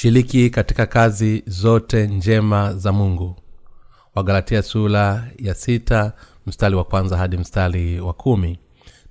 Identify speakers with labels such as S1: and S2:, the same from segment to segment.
S1: shiriki katika kazi zote njema za mungu. Wagalatia sula ya sita mstari wa kwanza hadi mstari wa kumi.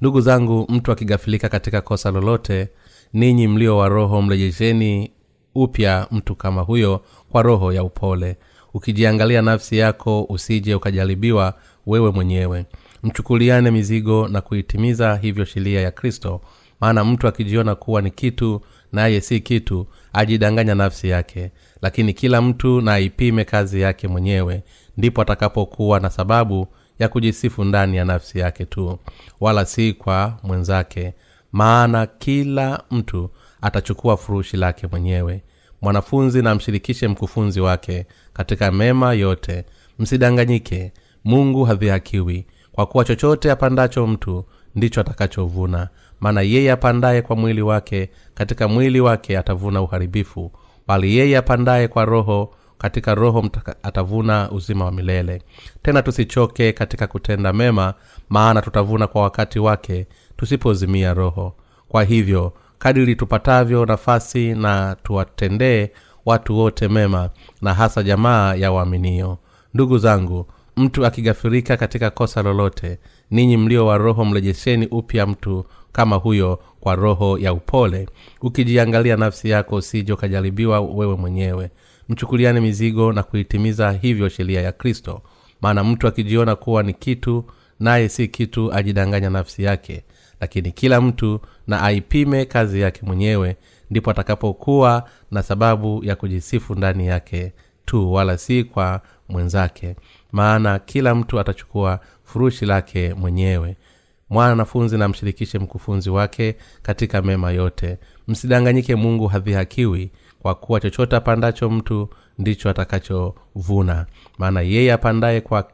S1: Ndugu zangu mtu akigafilika katika kosa lolote ninyi mlio wa roho mrejesheni upya mtu kama huyo kwa roho ya upole. Ukijiangalia nafsi yako usije ukajaribiwa wewe mwenyewe. Mchukuliane mizigo na kuitimiza hivyo sheria ya kristo. Maana mtu akijiona kuwa ni kitu naye si kitu ajidanganya nafsi yake. Lakini kila mtu na aipime kazi yake mwenyewe ndipo atakapokuwa na sababu ya kujisifu ndani ya nafsi yake tu wala si kwa mwenzake. Maana kila mtu atachukua furushi lake mwenyewe. Mwanafunzi na mshirikishe mkufunzi wake katika mema yote. Msidanganyike. Mungu hadhihakiwi. Kwa kuwa chochote apandacho mtu ndicho atakachovuna maana yeye apandaye kwa mwili wake katika mwili wake atavuna uharibifu. Bali yeye apandaye kwa roho katika roho atavuna uzima wa milele. Tena tusichoke katika kutenda mema maana tutavuna kwa wakati wake tusipozimia roho. Kwa hivyo kadiri tupatavyo nafasi na tuwatendee watu wote mema na hasa jamaa ya waaminio. Ndugu zangu mtu akigafirika katika kosa lolote ninyi mlio wa roho mrejesheni upya mtu kama huyo kwa roho ya upole. Ukijiangalia nafsi yako usije ukajaribiwa wewe mwenyewe. Mchukuliane mizigo na kuitimiza hivyo sheria ya kristo. Maana mtu akijiona kuwa ni kitu naye si kitu ajidanganya nafsi yake. Lakini kila mtu na aipime kazi yake mwenyewe ndipo atakapokuwa na sababu ya kujisifu ndani yake tu wala si kwa mwenzake. Maana kila mtu atachukua furushi lake mwenyewe mwanafunzi na mshirikishe mkufunzi wake katika mema yote. Msidanganyike mungu hadhihakiwi kwa kuwa chochote apandacho mtu ndicho atakachovuna. Maana yeye apandaye kwa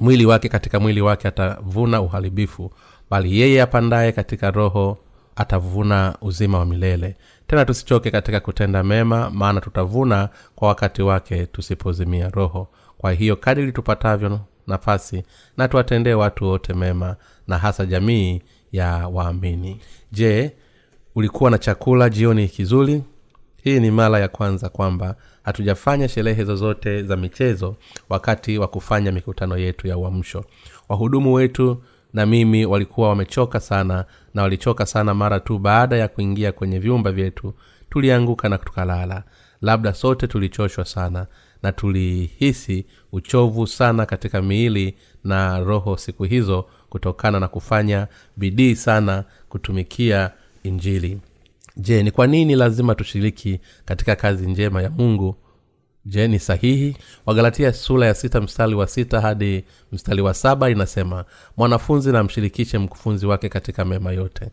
S1: mwili wake katika mwili wake atavuna uharibifu bali yeye apandaye katika roho atavuna uzima wa milele. Tena tusichoke katika kutenda mema maana tutavuna kwa wakati wake tusipozimia roho. Kwa hiyo kadiri tupatavyo nafasi na tuwatendee watu wote mema na hasa jamii ya waamini. Je ulikuwa na chakula jioni kizuri? Hii ni mara ya kwanza kwamba hatujafanya sherehe zozote za michezo wakati wa kufanya mikutano yetu ya uamsho. Wahudumu wetu na mimi walikuwa wamechoka sana na walichoka sana mara tu baada ya kuingia kwenye vyumba vyetu. Tulianguka na tukalala. Labda sote tulichoshwa sana na tulihisi uchovu sana katika miili na roho siku hizo kutokana na kufanya bidii sana kutumikia injili. Je ni kwa nini lazima tushiriki katika kazi njema ya mungu? Je ni sahihi? Wagalatia sura ya sita mstari wa sita hadi mstari wa saba inasema mwanafunzi na mshirikishe mkufunzi wake katika mema yote.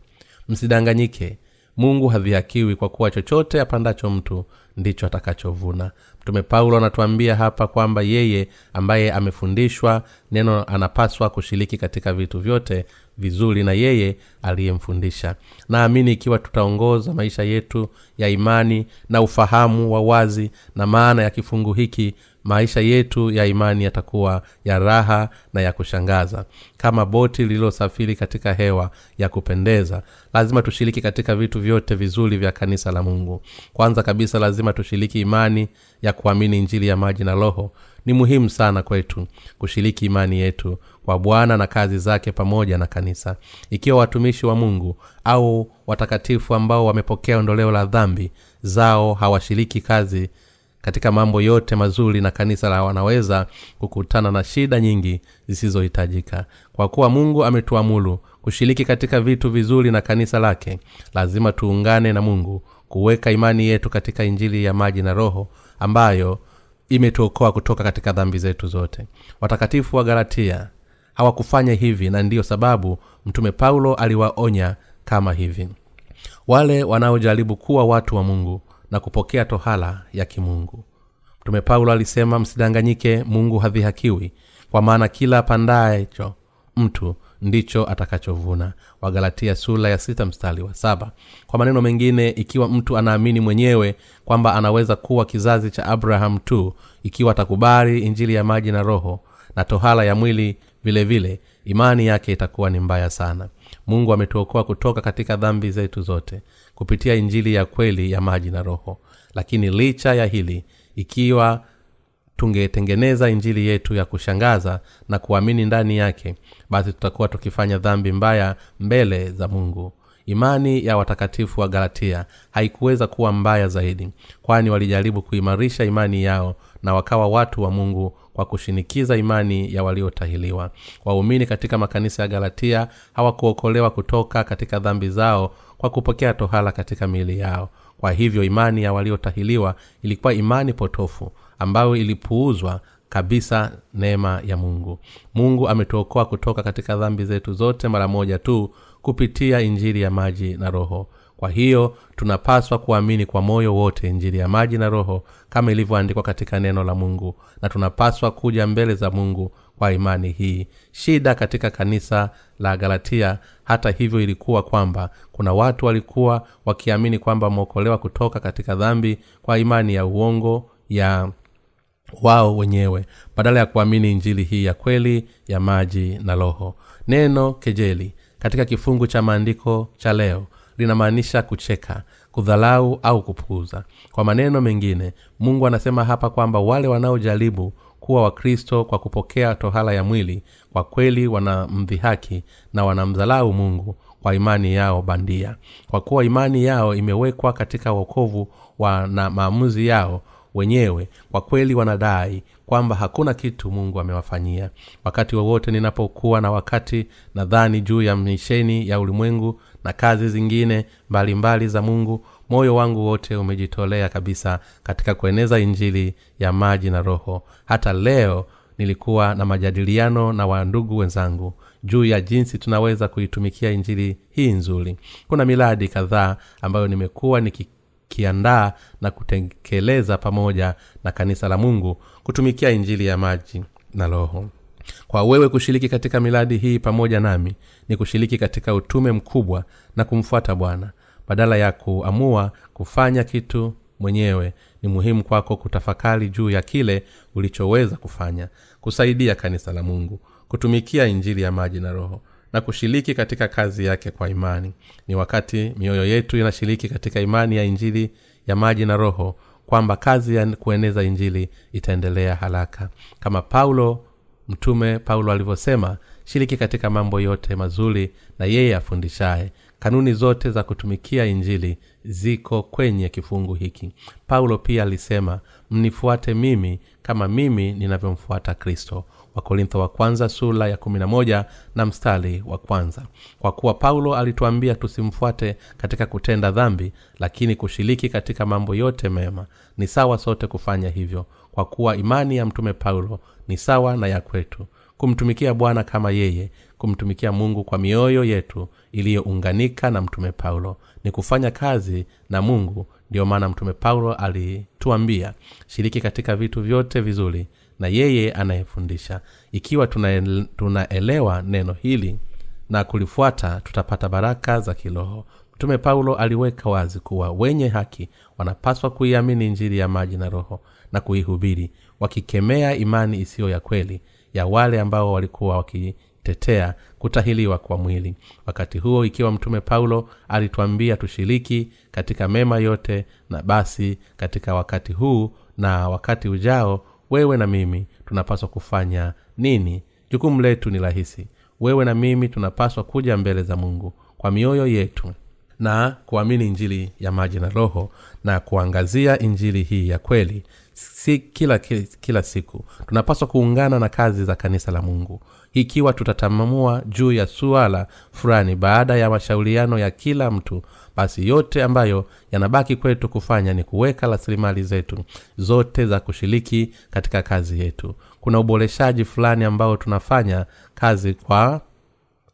S1: Msidanganyike mungu hadhihakiwi kwa kuwa chochote apandacho mtu ndicho atakachovuna. Mtume paulo anatuambia hapa kwamba yeye ambaye amefundishwa neno anapaswa kushiriki katika vitu vyote vizuri na yeye aliyemfundisha. Naamini ikiwa tutaongoza maisha yetu ya imani na ufahamu wa wazi na maana ya kifungu hiki maisha yetu ya imani yatakuwa ya raha na ya kushangaza. Kama boti lililosafiri katika hewa ya kupendeza lazima tushiriki katika vitu vyote vizuri vya kanisa la mungu. Kwanza kabisa lazima tushiriki imani ya kuamini injili ya maji na roho. Ni muhimu sana kwetu kushiriki imani yetu kwa bwana na kazi zake pamoja na kanisa. Ikiwa watumishi wa mungu au watakatifu ambao wamepokea ondoleo la dhambi zao hawashiriki kazi katika mambo yote mazuri na kanisa la wanaweza kukutana na shida nyingi zisizohitajika. Kwa kuwa mungu ametuamulu kushiriki katika vitu vizuri na kanisa lake lazima tuungane na mungu kuweka imani yetu katika injili ya maji na roho ambayo imetuokoa kutoka katika dhambi zetu zote. Watakatifu wa galatia hawakufanya hivi na ndiyo sababu mtume paulo aliwaonya kama hivi. Wale wanaojaribu kuwa watu wa mungu na kupokea tohala ya kimungu. Mtume paulo alisema msidanganyike mungu hadhihakiwi kwa maana kila pandaecho mtu ndicho atakachovuna. Wagalatia sula ya sita mstari wa saba. Kwa maneno mengine ikiwa mtu anaamini mwenyewe kwamba anaweza kuwa kizazi cha abraham tu ikiwa atakubali injili ya maji na roho na tohala ya mwili vile vile imani yake itakuwa ni mbaya sana. Mungu ametuokoa kutoka katika dhambi zetu zote kupitia injili ya kweli ya maji na roho. Lakini licha ya hili ikiwa tungetengeneza injili yetu ya kushangaza na kuamini ndani yake basi tutakuwa tukifanya dhambi mbaya mbele za mungu. Imani ya watakatifu wa galatia haikuweza kuwa mbaya zaidi kwani walijaribu kuimarisha imani yao na wakawa watu wa mungu kwa kushinikiza imani ya waliotahiliwa. Waumini katika makanisa ya galatia hawakuokolewa kutoka katika dhambi zao kwa kupokea tohala katika miili yao. Kwa hivyo imani ya waliotahiliwa ilikuwa imani potofu ambayo ilipuuzwa kabisa neema ya mungu. Mungu ametuokoa kutoka katika dhambi zetu zote mara moja tu kupitia injili ya maji na roho kwa hiyo tunapaswa kuamini kwa moyo wote injili ya maji na roho kama ilivyoandikwa katika neno la mungu. Na tunapaswa kuja mbele za mungu kwa imani hii. Shida katika kanisa la galatia hata hivyo ilikuwa kwamba kuna watu walikuwa wakiamini kwamba wameokolewa kutoka katika dhambi kwa imani ya uongo ya wao wenyewe badala ya kuamini injili hii ya kweli ya maji na roho. Neno kejeli katika kifungu cha maandiko cha leo linamaanisha kucheka kudhalau au kupuuza. Kwa maneno mengine mungu anasema hapa kwamba wale wanaojaribu kuwa wakristo kwa kupokea tohala ya mwili kwa kweli wanamdhihaki na wanamdhalau mungu kwa imani yao bandia. Kwa kuwa imani yao imewekwa katika wokovu wa na maamuzi yao wenyewe kwa kweli wanadai kwamba hakuna kitu mungu amewafanyia. Wakati wowote ninapokuwa na wakati nadhani juu ya misheni ya ulimwengu na kazi zingine mbalimbali mbali za mungu moyo wangu wote umejitolea kabisa katika kueneza injili ya maji na roho. Hata leo nilikuwa na majadiliano na wandugu wenzangu juu ya jinsi tunaweza kuitumikia injili hii nzuri. Kuna miradi kadhaa ambayo nimekuwa nikikiandaa na kutekeleza pamoja na kanisa la mungu kutumikia injili ya maji na roho kwa wewe kushiriki katika miradi hii pamoja nami ni kushiriki katika utume mkubwa na kumfuata bwana. Badala ya kuamua kufanya kitu mwenyewe ni muhimu kwako kutafakari juu ya kile ulichoweza kufanya kusaidia kanisa la mungu kutumikia injili ya maji na roho na kushiriki katika kazi yake kwa imani. Ni wakati mioyo yetu inashiriki katika imani ya injili ya maji na roho kwamba kazi ya kueneza injili itaendelea haraka. Kama paulo mtume paulo alivyosema shiriki katika mambo yote mazuri na yeye afundishaye. Kanuni zote za kutumikia injili ziko kwenye kifungu hiki. Paulo pia alisema mnifuate mimi kama mimi ninavyomfuata kristo. Wakorintho wa kwanza sura ya kumi na moja na mstari wa kwanza. Kwa kuwa paulo alituambia tusimfuate katika kutenda dhambi lakini kushiriki katika mambo yote mema. Ni sawa sote kufanya hivyo kwa kuwa imani ya mtume paulo ni sawa na ya kwetu. Kumtumikia bwana kama yeye kumtumikia mungu kwa mioyo yetu iliyounganika na mtume paulo. Ni kufanya kazi na mungu ndiyo maana mtume paulo alituambia shiriki katika vitu vyote vizuri na yeye anayefundisha. Ikiwa tunaelewa neno hili na kulifuata tutapata baraka za kiroho. Mtume paulo aliweka wazi kuwa wenye haki wanapaswa kuiamini njiri ya maji na roho na kuihubiri wakikemea imani isiyo ya kweli ya wale ambao walikuwa wakitetea kutahiliwa kwa mwili. Wakati huo ikiwa mtume paulo alituambia tushiriki katika mema yote na basi katika wakati huu na wakati ujao wewe na mimi tunapaswa kufanya nini? Jukumu letu ni rahisi. Wewe na mimi tunapaswa kuja mbele za mungu kwa mioyo yetu na kuamini injili ya maji na roho na kuangazia injili hii ya kweli si kila kila siku. Tunapaswa kuungana na kazi za kanisa la mungu. Ikiwa tutatamamua juu ya suala fulani baada ya mashauriano ya kila mtu basi yote ambayo yanabaki kwetu kufanya ni kuweka rasilimali zetu zote za kushiriki katika kazi yetu. Kuna uboreshaji fulani ambao tunafanya kazi kwa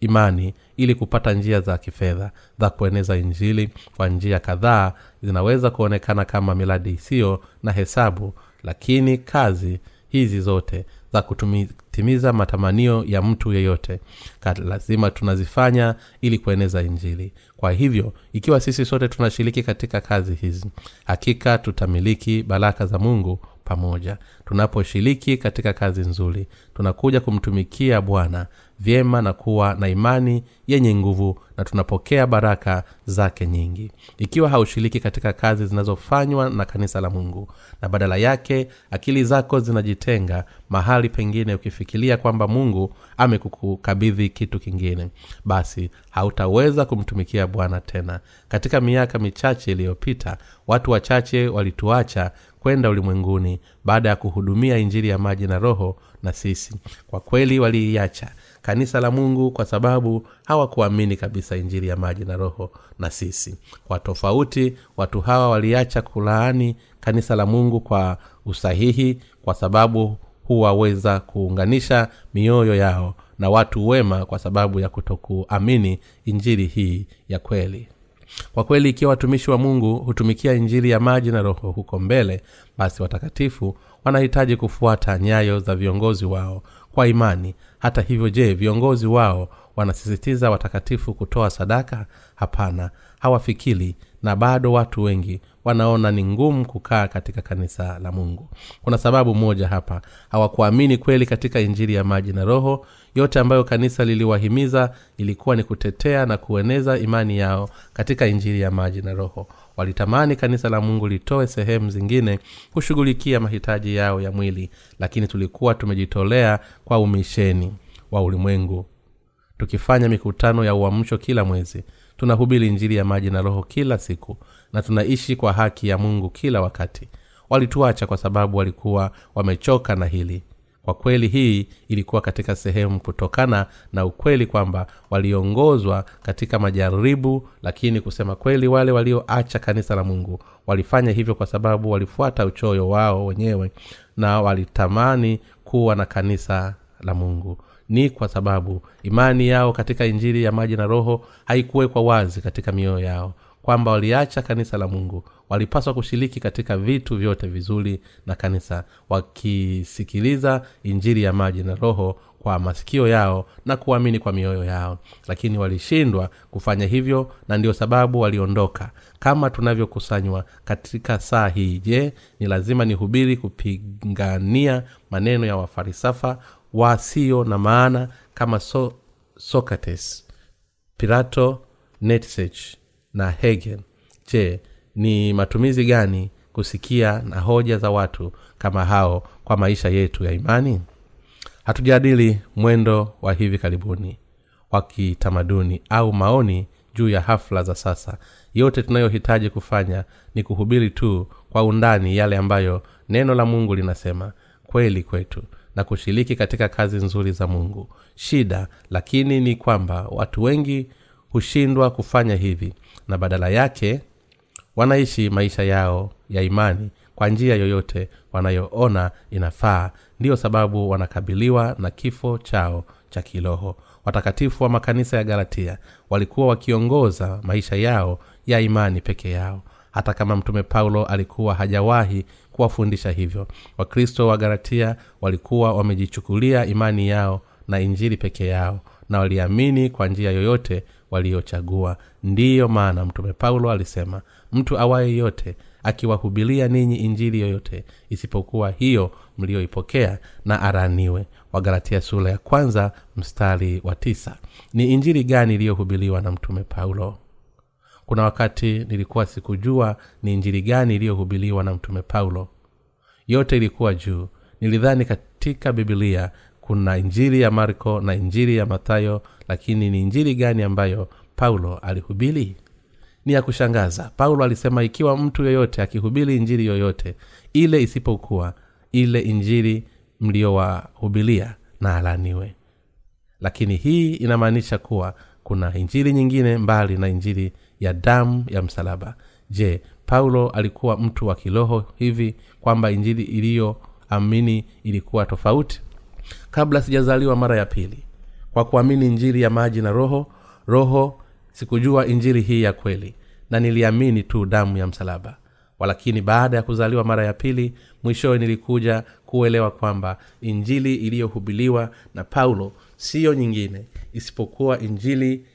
S1: imani ili kupata njia za kifedha za kueneza injili kwa njia kadhaa zinaweza kuonekana kama miradi isiyo na hesabu lakini kazi hizi zote za kutimiza matamanio ya mtu yeyote. Lazima tunazifanya ili kueneza injili. Kwa hivyo ikiwa sisi sote tunashiriki katika kazi hizi hakika tutamiliki baraka za mungu pamoja. Tunaposhiriki katika kazi nzuri tunakuja kumtumikia bwana vyema na kuwa na imani yenye nguvu na tunapokea baraka zake nyingi. Ikiwa haushiriki katika kazi zinazofanywa na kanisa la mungu na badala yake akili zako zinajitenga mahali pengine ukifikiria kwamba mungu amekukabidhi kitu kingine basi hautaweza kumtumikia bwana tena. Katika miaka michache iliyopita watu wachache walituacha kwenda ulimwenguni baada ya kuhudumia injili ya maji na roho na sisi. Kwa kweli waliiacha kanisa la mungu kwa sababu hawakuamini kabisa injili ya maji na roho na sisi. Kwa tofauti watu hawa waliacha kulaani kanisa la mungu kwa usahihi kwa sababu huwaweza kuunganisha mioyo yao na watu wema kwa sababu ya kutokuamini injili hii ya kweli kwa kweli ikiwa watumishi wa mungu hutumikia injili ya maji na roho huko mbele basi watakatifu wanahitaji kufuata nyayo za viongozi wao kwa imani. Hata hivyo je viongozi wao wanasisitiza watakatifu kutoa sadaka? Hapana hawafikiri na bado watu wengi wanaona ni ngumu kukaa katika kanisa la mungu. Kuna sababu moja hapa. Hawakuamini kweli katika injili ya maji na roho. Yote ambayo kanisa liliwahimiza ilikuwa ni kutetea na kueneza imani yao katika injili ya maji na roho. Walitamani kanisa la mungu litoe sehemu zingine kushughulikia mahitaji yao ya mwili lakini tulikuwa tumejitolea kwa umisheni wa ulimwengu. Tukifanya mikutano ya uamsho kila mwezi tunahubiri injili ya maji na roho kila siku na tunaishi kwa haki ya mungu kila wakati. Walituacha kwa sababu walikuwa wamechoka na hili. Kwa kweli hii ilikuwa katika sehemu kutokana na ukweli kwamba waliongozwa katika majaribu lakini kusema kweli wale walioacha kanisa la mungu walifanya hivyo kwa sababu walifuata uchoyo wao wenyewe na walitamani kuwa na kanisa la mungu ni kwa sababu imani yao katika injili ya maji na roho haikuwekwa wazi katika mioyo yao kwamba waliacha kanisa la mungu walipaswa kushiriki katika vitu vyote vizuri na kanisa wakisikiliza injili ya maji na roho kwa masikio yao na kuamini kwa mioyo yao. Lakini walishindwa kufanya hivyo na ndio sababu waliondoka kama tunavyokusanywa katika saa hii. Je ni lazima nihubiri kupigania maneno ya wafarisafa wasio na maana kama so, socrates pirato netsech na hegel. Je ni matumizi gani kusikia na hoja za watu kama hao kwa maisha yetu ya imani? Hatujadili mwendo wa hivi karibuni wa kitamaduni au maoni juu ya hafla za sasa. Yote tunayohitaji kufanya ni kuhubiri tu kwa undani yale ambayo neno la mungu linasema. Kweli kwetu na kushiriki katika kazi nzuri za mungu. Shida lakini ni kwamba watu wengi hushindwa kufanya hivi na badala yake wanaishi maisha yao ya imani kwa njia yoyote wanayoona inafaa. Ndiyo sababu wanakabiliwa na kifo chao cha kiroho. Watakatifu wa makanisa ya galatia walikuwa wakiongoza maisha yao ya imani peke yao. Hata kama mtume paulo alikuwa hajawahi kuwafundisha hivyo. Wakristo wa garatia walikuwa wamejichukulia imani yao na injili peke yao na waliamini kwa njia yoyote waliyochagua ndiyo maana mtume paulo alisema mtu awaye yote akiwahubilia ninyi injili yoyote isipokuwa hiyo mliyoipokea na araniwe. Wagalatia sura ya kwanza mstari wa tisa. Ni injili gani iliyohubiliwa na mtume paulo kuna wakati nilikuwa sikujua ni injili gani iliyohubiliwa na mtume paulo. Yote ilikuwa juu. Nilidhani katika bibilia kuna injili ya marko na injili ya mathayo lakini ni injili gani ambayo paulo alihubili ni ya kushangaza. Paulo alisema ikiwa mtu yoyote akihubiri injili yoyote ile isipokuwa ile injili mliyowahubilia na alaniwe. Lakini hii inamaanisha kuwa kuna injili nyingine mbali na injili ya damu ya msalaba. Je paulo alikuwa mtu wa kiroho hivi kwamba injili iliyoamini ilikuwa tofauti? Kabla sijazaliwa mara ya pili kwa kuamini injili ya maji na roho roho sikujua injili hii ya kweli na niliamini tu damu ya msalaba. Walakini baada ya kuzaliwa mara ya pili mwishowe nilikuja kuelewa kwamba injili iliyohubiliwa na paulo siyo nyingine isipokuwa injili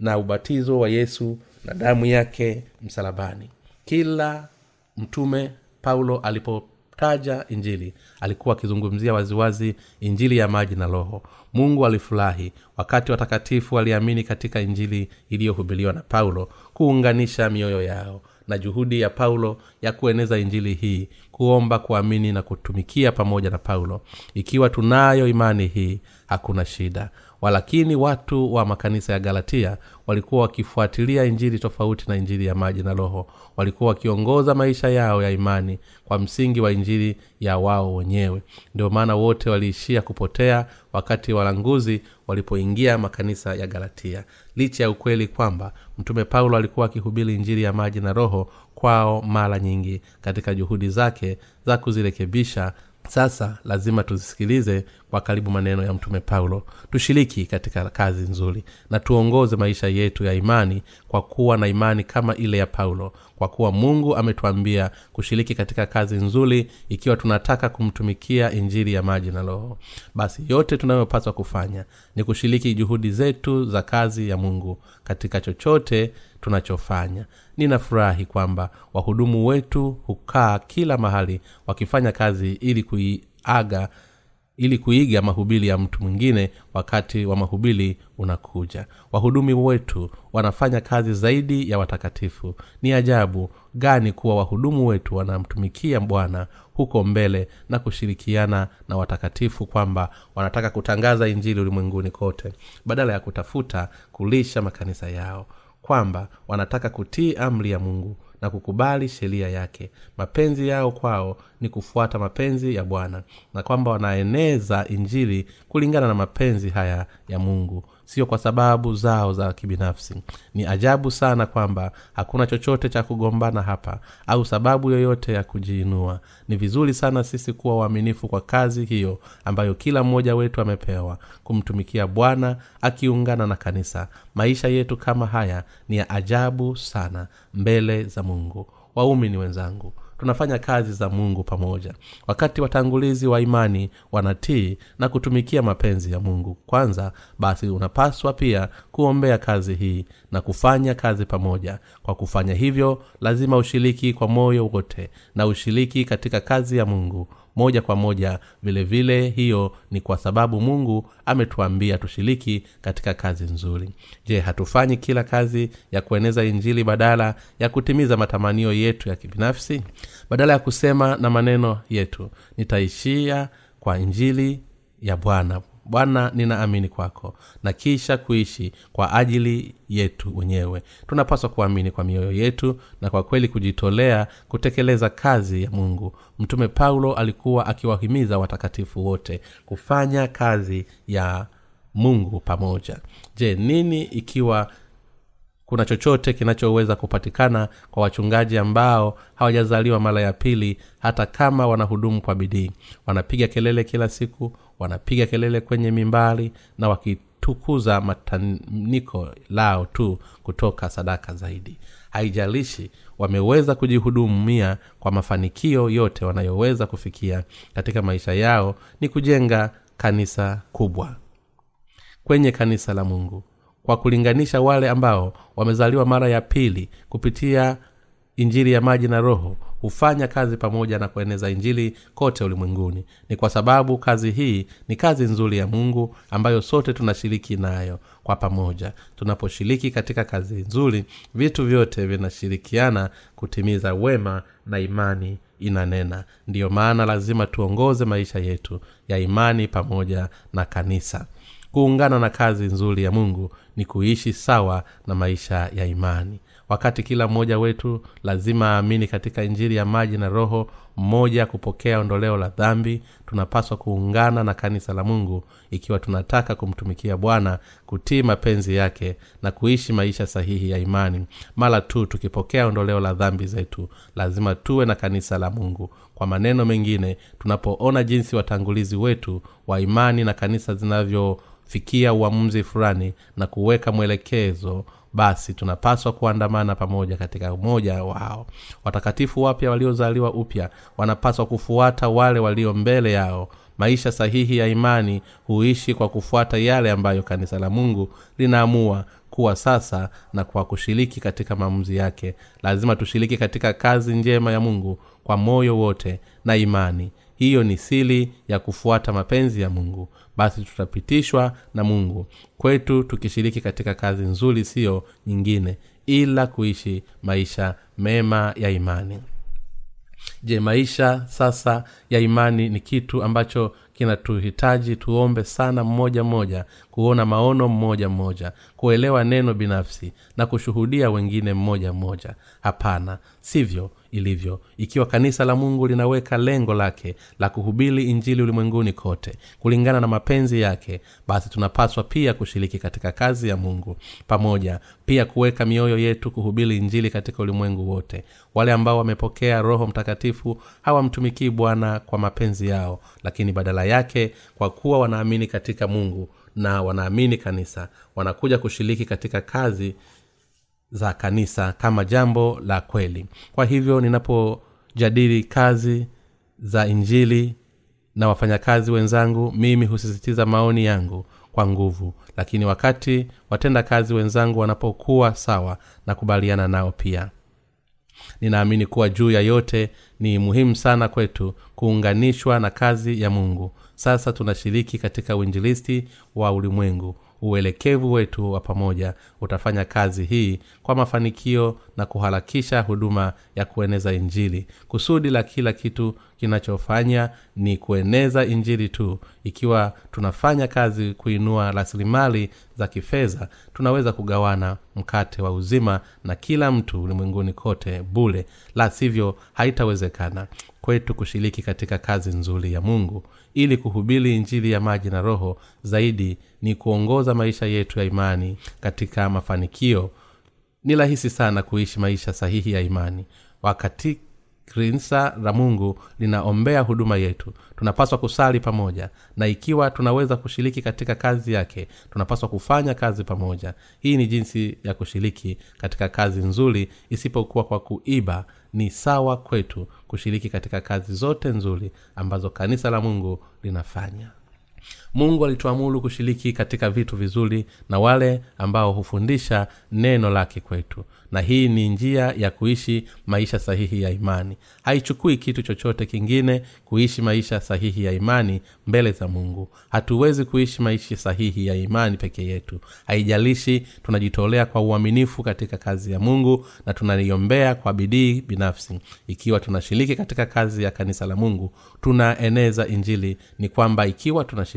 S1: na ubatizo wa yesu na damu yake msalabani. Kila mtume paulo alipotaja injili alikuwa akizungumzia waziwazi injili ya maji na roho. Mungu alifurahi wakati watakatifu waliamini katika injili iliyohubiliwa na paulo kuunganisha mioyo yao na juhudi ya paulo ya kueneza injili hii kuomba kuamini na kutumikia pamoja na paulo. Ikiwa tunayo imani hii hakuna shida walakini watu wa makanisa ya galatia walikuwa wakifuatilia injili tofauti na injili ya maji na roho. Walikuwa wakiongoza maisha yao ya imani kwa msingi wa injili ya wao wenyewe. Ndio maana wote waliishia kupotea wakati walanguzi walipoingia makanisa ya galatia. Licha ya ukweli kwamba mtume paulo alikuwa akihubiri injili ya maji na roho kwao mara nyingi katika juhudi zake za kuzirekebisha sasa lazima tuzisikilize kwa karibu maneno ya mtume paulo. Tushiriki katika kazi nzuri na tuongoze maisha yetu ya imani kwa kuwa na imani kama ile ya paulo. Kwa kuwa mungu ametuambia kushiriki katika kazi nzuri ikiwa tunataka kumtumikia injili ya maji na roho. Basi yote tunayopaswa kufanya ni kushiriki juhudi zetu za kazi ya mungu katika chochote tunachofanya ninafurahi kwamba wahudumu wetu hukaa kila mahali wakifanya kazi ili kuiaga ili kuiga mahubiri ya mtu mwingine wakati wa mahubiri unakuja. Wahudumi wetu wanafanya kazi zaidi ya watakatifu. Ni ajabu gani kuwa wahudumu wetu wanamtumikia bwana huko mbele na kushirikiana na watakatifu kwamba wanataka kutangaza injili ulimwenguni kote badala ya kutafuta kulisha makanisa yao kwamba wanataka kutii amri ya mungu na kukubali sheria yake. Mapenzi yao kwao ni kufuata mapenzi ya bwana na kwamba wanaeneza injili kulingana na mapenzi haya ya mungu sio kwa sababu zao za kibinafsi. Ni ajabu sana kwamba hakuna chochote cha kugombana hapa au sababu yoyote ya kujiinua. Ni vizuri sana sisi kuwa waaminifu kwa kazi hiyo ambayo kila mmoja wetu amepewa kumtumikia bwana akiungana na kanisa. Maisha yetu kama haya ni ya ajabu sana mbele za mungu. Waumini wenzangu tunafanya kazi za mungu pamoja. Wakati watangulizi wa imani wanatii na kutumikia mapenzi ya mungu. Kwanza basi unapaswa pia kuombea kazi hii na kufanya kazi pamoja. Kwa kufanya hivyo lazima ushiriki kwa moyo wote na ushiriki katika kazi ya mungu moja kwa moja. Vile vile hiyo ni kwa sababu mungu ametuambia tushiriki katika kazi nzuri. Je hatufanyi kila kazi ya kueneza injili badala ya kutimiza matamanio yetu ya kibinafsi? Badala ya kusema na maneno yetu nitaishia kwa injili ya bwana bwana ninaamini kwako na kisha kuishi kwa ajili yetu wenyewe. Tunapaswa kuamini kwa mioyo yetu na kwa kweli kujitolea kutekeleza kazi ya mungu. Mtume paulo alikuwa akiwahimiza watakatifu wote kufanya kazi ya mungu pamoja. Je nini ikiwa kuna chochote kinachoweza kupatikana kwa wachungaji ambao hawajazaliwa mara ya pili hata kama wanahudumu kwa bidii? Wanapiga kelele kila siku wanapiga kelele kwenye mimbari na wakitukuza mataniko lao tu kutoka sadaka zaidi. Haijalishi wameweza kujihudumia kwa mafanikio yote wanayoweza kufikia katika maisha yao ni kujenga kanisa kubwa. Kwenye kanisa la mungu kwa kulinganisha wale ambao wamezaliwa mara ya pili kupitia injili ya maji na roho hufanya kazi pamoja na kueneza injili kote ulimwenguni. Ni kwa sababu kazi hii ni kazi nzuri ya mungu ambayo sote tunashiriki nayo kwa pamoja. Tunaposhiriki katika kazi nzuri vitu vyote vinashirikiana kutimiza wema na imani inanena. Ndiyo maana lazima tuongoze maisha yetu ya imani pamoja na kanisa. Kuungana na kazi nzuri ya mungu ni kuishi sawa na maisha ya imani. Wakati kila mmoja wetu lazima aamini katika injiri ya maji na roho mmoja kupokea ondoleo la dhambi tunapaswa kuungana na kanisa la mungu ikiwa tunataka kumtumikia bwana kutii mapenzi yake na kuishi maisha sahihi ya imani. Mara tu tukipokea ondoleo la dhambi zetu lazima tuwe na kanisa la mungu. Kwa maneno mengine tunapoona jinsi watangulizi wetu wa imani na kanisa zinavyofikia uamuzi fulani na kuweka mwelekezo basi tunapaswa kuandamana pamoja katika umoja wao. Watakatifu wapya waliozaliwa upya wanapaswa kufuata wale walio mbele yao. Maisha sahihi ya imani huishi kwa kufuata yale ambayo kanisa la mungu linaamua kuwa sasa na kwa kushiriki katika maamuzi yake. Lazima tushiriki katika kazi njema ya mungu kwa moyo wote na imani. Hiyo ni sili ya kufuata mapenzi ya mungu basi tutapitishwa na mungu. Kwetu tukishiriki katika kazi nzuri siyo nyingine ila kuishi maisha mema ya imani. Je maisha sasa ya imani ni kitu ambacho kinatuhitaji tuombe sana mmoja mmoja kuona maono mmoja mmoja kuelewa neno binafsi na kushuhudia wengine mmoja mmoja. Hapana sivyo ilivyo. Ikiwa kanisa la mungu linaweka lengo lake la kuhubiri injili ulimwenguni kote kulingana na mapenzi yake basi tunapaswa pia kushiriki katika kazi ya mungu. Pamoja pia kuweka mioyo yetu kuhubiri injili katika ulimwengu wote. Wale ambao wamepokea roho mtakatifu hawamtumikii bwana kwa mapenzi yao lakini badala yake kwa kuwa wanaamini katika mungu na wanaamini kanisa wanakuja kushiriki katika kazi za kanisa kama jambo la kweli. Kwa hivyo ninapojadili kazi za injili na wafanyakazi wenzangu mimi husisitiza maoni yangu kwa nguvu. Lakini wakati watenda kazi wenzangu wanapokuwa sawa na kubaliana nao pia. Ninaamini kuwa juu ya yote ni muhimu sana kwetu kuunganishwa na kazi ya mungu sasa tunashiriki katika uinjilisti wa ulimwengu. Uelekevu wetu wa pamoja utafanya kazi hii kwa mafanikio na kuharakisha huduma ya kueneza injili. Kusudi la kila kitu kinachofanya ni kueneza injili tu. Ikiwa tunafanya kazi kuinua rasilimali za kifedha tunaweza kugawana mkate wa uzima na kila mtu ulimwenguni kote bule la sivyo haitawezekana kwetu kushiriki katika kazi nzuri ya mungu. Ili kuhubiri injili ya maji na roho zaidi ni kuongoza maisha yetu ya imani katika mafanikio. Ni rahisi sana kuishi maisha sahihi ya imani. Wakati kanisa la mungu linaombea huduma yetu. Tunapaswa kusali pamoja na ikiwa tunaweza kushiriki katika kazi yake tunapaswa kufanya kazi pamoja. Hii ni jinsi ya kushiriki katika kazi nzuri isipokuwa kwa kuiba ni sawa kwetu kushiriki katika kazi zote nzuri ambazo kanisa la mungu linafanya mungu alituamuru kushiriki katika vitu vizuri na wale ambao hufundisha neno lake kwetu. Na hii ni njia ya kuishi maisha sahihi ya imani. Haichukui kitu chochote kingine kuishi maisha sahihi ya imani mbele za mungu. Hatuwezi kuishi maisha sahihi ya imani peke yetu. Haijalishi tunajitolea kwa uaminifu katika kazi ya mungu na tunaiombea kwa bidii binafsi. Ikiwa tunashiriki katika kazi ya kanisa la mungu tunaeneza injili. Ni kwamba ikiwa tunashiriki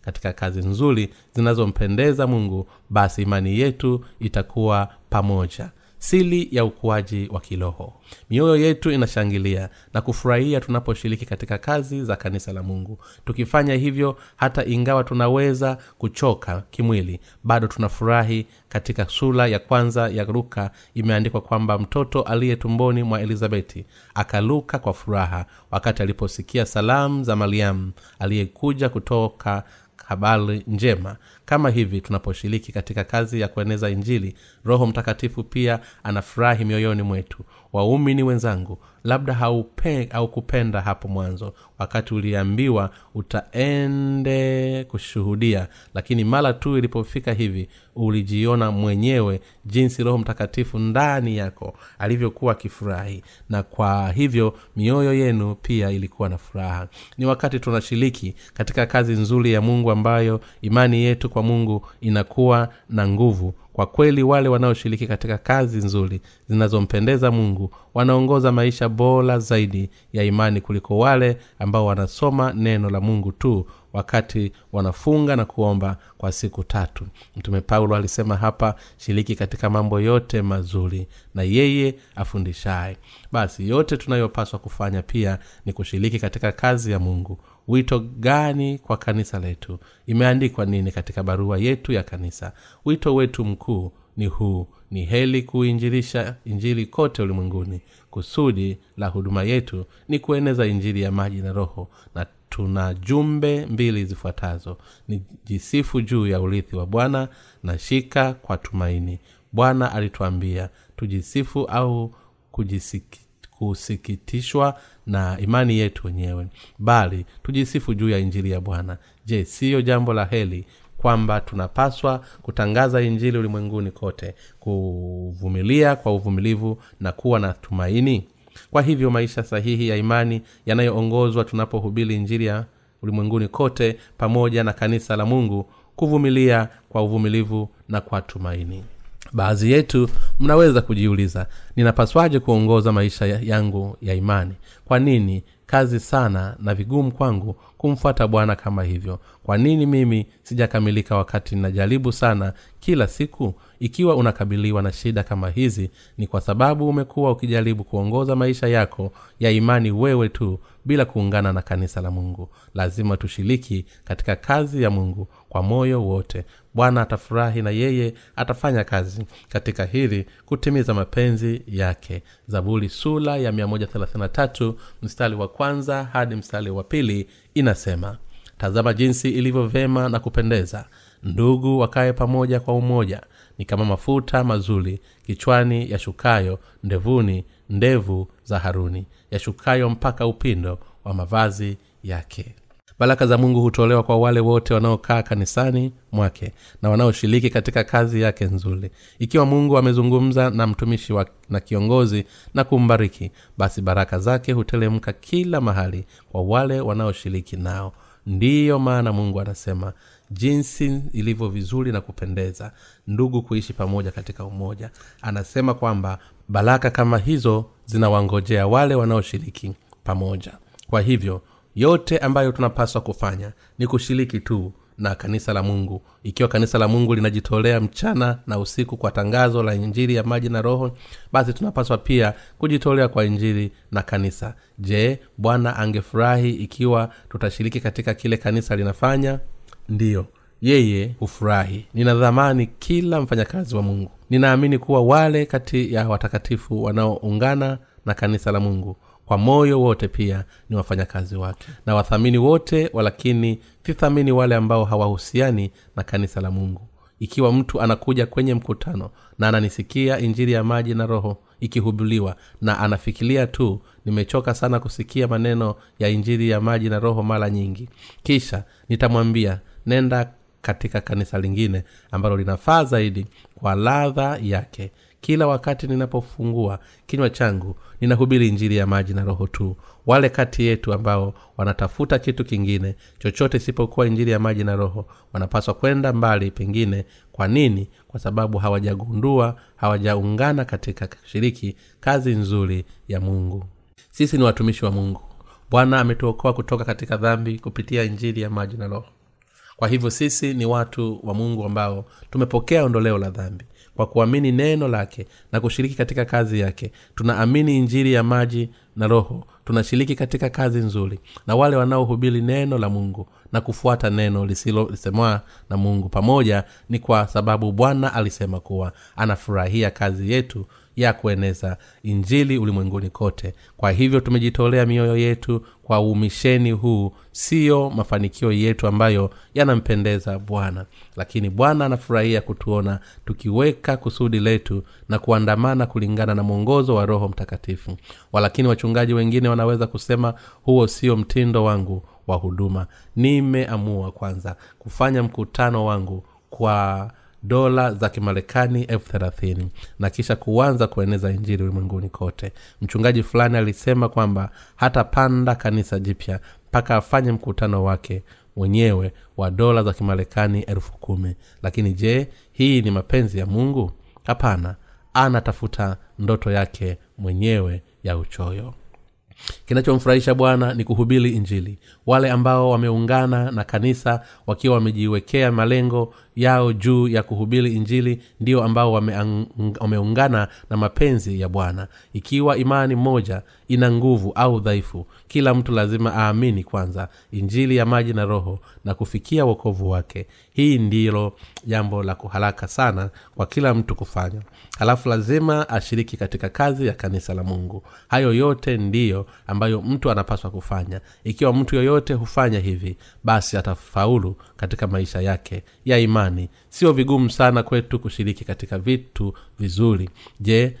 S1: katika kazi nzuri zinazompendeza mungu basi imani yetu itakuwa pamoja sili ya ukuaji wa kiroho. Mioyo yetu inashangilia na kufurahia tunaposhiriki katika kazi za kanisa la mungu. Tukifanya hivyo hata ingawa tunaweza kuchoka kimwili bado tunafurahi katika sura ya kwanza ya luka. Imeandikwa kwamba mtoto aliye tumboni mwa elizabeti akaluka kwa furaha wakati aliposikia salamu za mariamu aliyekuja kutoka habari njema kama hivi tunaposhiriki katika kazi ya kueneza injili roho mtakatifu pia anafurahi mioyoni mwetu. Waumini wenzangu labda haupe, haukupenda hapo mwanzo. Wakati uliambiwa utaende kushuhudia lakini mara tu ilipofika hivi ulijiona mwenyewe jinsi roho mtakatifu ndani yako alivyokuwa akifurahi. Na kwa hivyo mioyo yenu pia ilikuwa na furaha. Ni wakati tunashiriki katika kazi nzuri ya mungu ambayo imani yetu kwa mungu inakuwa na nguvu. Kwa kweli wale wanaoshiriki katika kazi nzuri zinazompendeza mungu wanaongoza maisha bora zaidi ya imani kuliko wale ambao wanasoma neno la mungu tu wakati wanafunga na kuomba kwa siku tatu. Mtume paulo alisema hapa shiriki katika mambo yote mazuri na yeye afundishaye. Basi yote tunayopaswa kufanya pia ni kushiriki katika kazi ya mungu wito gani kwa kanisa letu? Imeandikwa nini katika barua yetu ya kanisa? Wito wetu mkuu ni huu ni heli kuinjilisha injili kote ulimwenguni. Kusudi la huduma yetu ni kueneza injili ya maji na roho na tuna jumbe mbili zifuatazo. Ni jisifu juu ya urithi wa bwana na shika kwa tumaini. Bwana alituambia tujisifu au kujisiki kusikitishwa na imani yetu wenyewe. Bali tujisifu juu ya injili ya bwana. Je siyo jambo la heli kwamba tunapaswa kutangaza injili ulimwenguni kote kuvumilia kwa uvumilivu na kuwa na tumaini? Kwa hivyo maisha sahihi ya imani yanayoongozwa tunapohubiri injili ya ulimwenguni kote pamoja na kanisa la mungu kuvumilia kwa uvumilivu na kwa tumaini baadhi yetu mnaweza kujiuliza ninapaswaje kuongoza maisha yangu ya imani? Kwa nini kazi sana na vigumu kwangu kumfuata bwana kama hivyo? Kwa nini mimi sijakamilika wakati ninajaribu sana kila siku ikiwa unakabiliwa na shida kama hizi ni kwa sababu umekuwa ukijaribu kuongoza maisha yako ya imani wewe tu bila kuungana na kanisa la mungu. Lazima tushiriki katika kazi ya mungu kwa moyo wote. Bwana atafurahi na yeye atafanya kazi katika hili kutimiza mapenzi yake. Zaburi sula ya 133 mstari wa kwanza hadi mstari wa pili inasema tazama jinsi ilivyo vema na kupendeza ndugu wakaye pamoja kwa umoja ni kama mafuta mazuri kichwani yashukayo ndevuni ndevu za haruni yashukayo mpaka upindo wa mavazi yake. Baraka za mungu hutolewa kwa wale wote wanaokaa kanisani mwake na wanaoshiriki katika kazi yake nzuri. Ikiwa mungu amezungumza na mtumishi wa, na kiongozi na kumbariki basi baraka zake hutelemka kila mahali kwa wale wanaoshiriki nao. Ndiyo maana mungu anasema jinsi ilivyo vizuri na kupendeza ndugu kuishi pamoja katika umoja. Anasema kwamba baraka kama hizo zinawangojea wale wanaoshiriki pamoja. Kwa hivyo yote ambayo tunapaswa kufanya ni kushiriki tu na kanisa la mungu. Ikiwa kanisa la mungu linajitolea mchana na usiku kwa tangazo la injiri ya maji na roho basi tunapaswa pia kujitolea kwa injiri na kanisa. Je bwana angefurahi ikiwa tutashiriki katika kile kanisa linafanya ndiyo yeye hufurahi. Ninadhamani kila mfanyakazi wa mungu. Ninaamini kuwa wale kati ya watakatifu wanaoungana na kanisa la mungu kwa moyo wote pia ni wafanyakazi wake. Na wathamini wote walakini sithamini wale ambao hawahusiani na kanisa la mungu. Ikiwa mtu anakuja kwenye mkutano na ananisikia injili ya maji na roho ikihubuliwa na anafikiria tu nimechoka sana kusikia maneno ya injili ya maji na roho mara nyingi. Kisha nitamwambia nenda katika kanisa lingine ambalo linafaa zaidi kwa ladha yake. Kila wakati ninapofungua kinywa changu ninahubiri injili ya maji na roho tu. Wale kati yetu ambao wanatafuta kitu kingine chochote isipokuwa injili ya maji na roho wanapaswa kwenda mbali pengine. Kwa nini? Kwa sababu hawajagundua hawajaungana katika shiriki kazi nzuri ya mungu. Sisi ni watumishi wa mungu. Bwana ametuokoa kutoka katika dhambi kupitia injili ya maji na roho kwa hivyo sisi ni watu wa mungu ambao tumepokea ondoleo la dhambi kwa kuamini neno lake na kushiriki katika kazi yake. Tunaamini injiri ya maji na roho. Tunashiriki katika kazi nzuri na wale wanaohubiri neno la mungu na kufuata neno lisilolisemwa na mungu. Pamoja ni kwa sababu bwana alisema kuwa anafurahia kazi yetu ya kueneza injili ulimwenguni kote. Kwa hivyo tumejitolea mioyo yetu kwa umisheni huu siyo mafanikio yetu ambayo yanampendeza bwana. Lakini bwana anafurahia kutuona tukiweka kusudi letu na kuandamana kulingana na mwongozo wa roho mtakatifu. Walakini wachungaji wengine wanaweza kusema huo sio mtindo wangu wa huduma. Nimeamua kwanza kufanya mkutano wangu kwa dola za kimarekani elfu thelathini na kisha kuanza kueneza injili ulimwenguni kote. Mchungaji fulani alisema kwamba hatapanda kanisa jipya mpaka afanye mkutano wake mwenyewe wa dola za kimarekani elfu kumi. Lakini je hii ni mapenzi ya mungu? Hapana anatafuta ndoto yake mwenyewe ya uchoyo. Kinachomfurahisha bwana ni kuhubiri injili. Wale ambao wameungana na kanisa wakiwa wamejiwekea malengo yao juu ya kuhubiri injili ndio ambao wameungana na mapenzi ya bwana. Ikiwa imani moja ina nguvu au dhaifu kila mtu lazima aamini kwanza injili ya maji na roho na kufikia wokovu wake. Hii ndilo jambo la kuharaka sana kwa kila mtu kufanya. Halafu lazima ashiriki katika kazi ya kanisa la mungu. Hayo yote ndiyo ambayo mtu anapaswa kufanya. Ikiwa mtu yoyote hufanya hivi basi atafaulu katika maisha yake ya imani sio vigumu sana kwetu kushiriki katika vitu vizuri. Je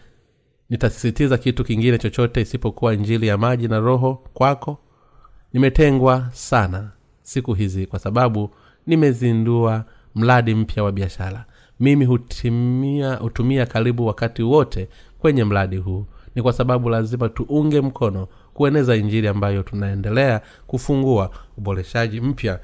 S1: nitasisitiza kitu kingine chochote isipokuwa injili ya maji na roho kwako? Nimetengwa sana siku hizi kwa sababu nimezindua mradi mpya wa biashara. Mimi hutumia, hutumia karibu wakati wote kwenye mradi huu. Ni kwa sababu lazima tuunge mkono kueneza injili ambayo tunaendelea kufungua uboreshaji mpya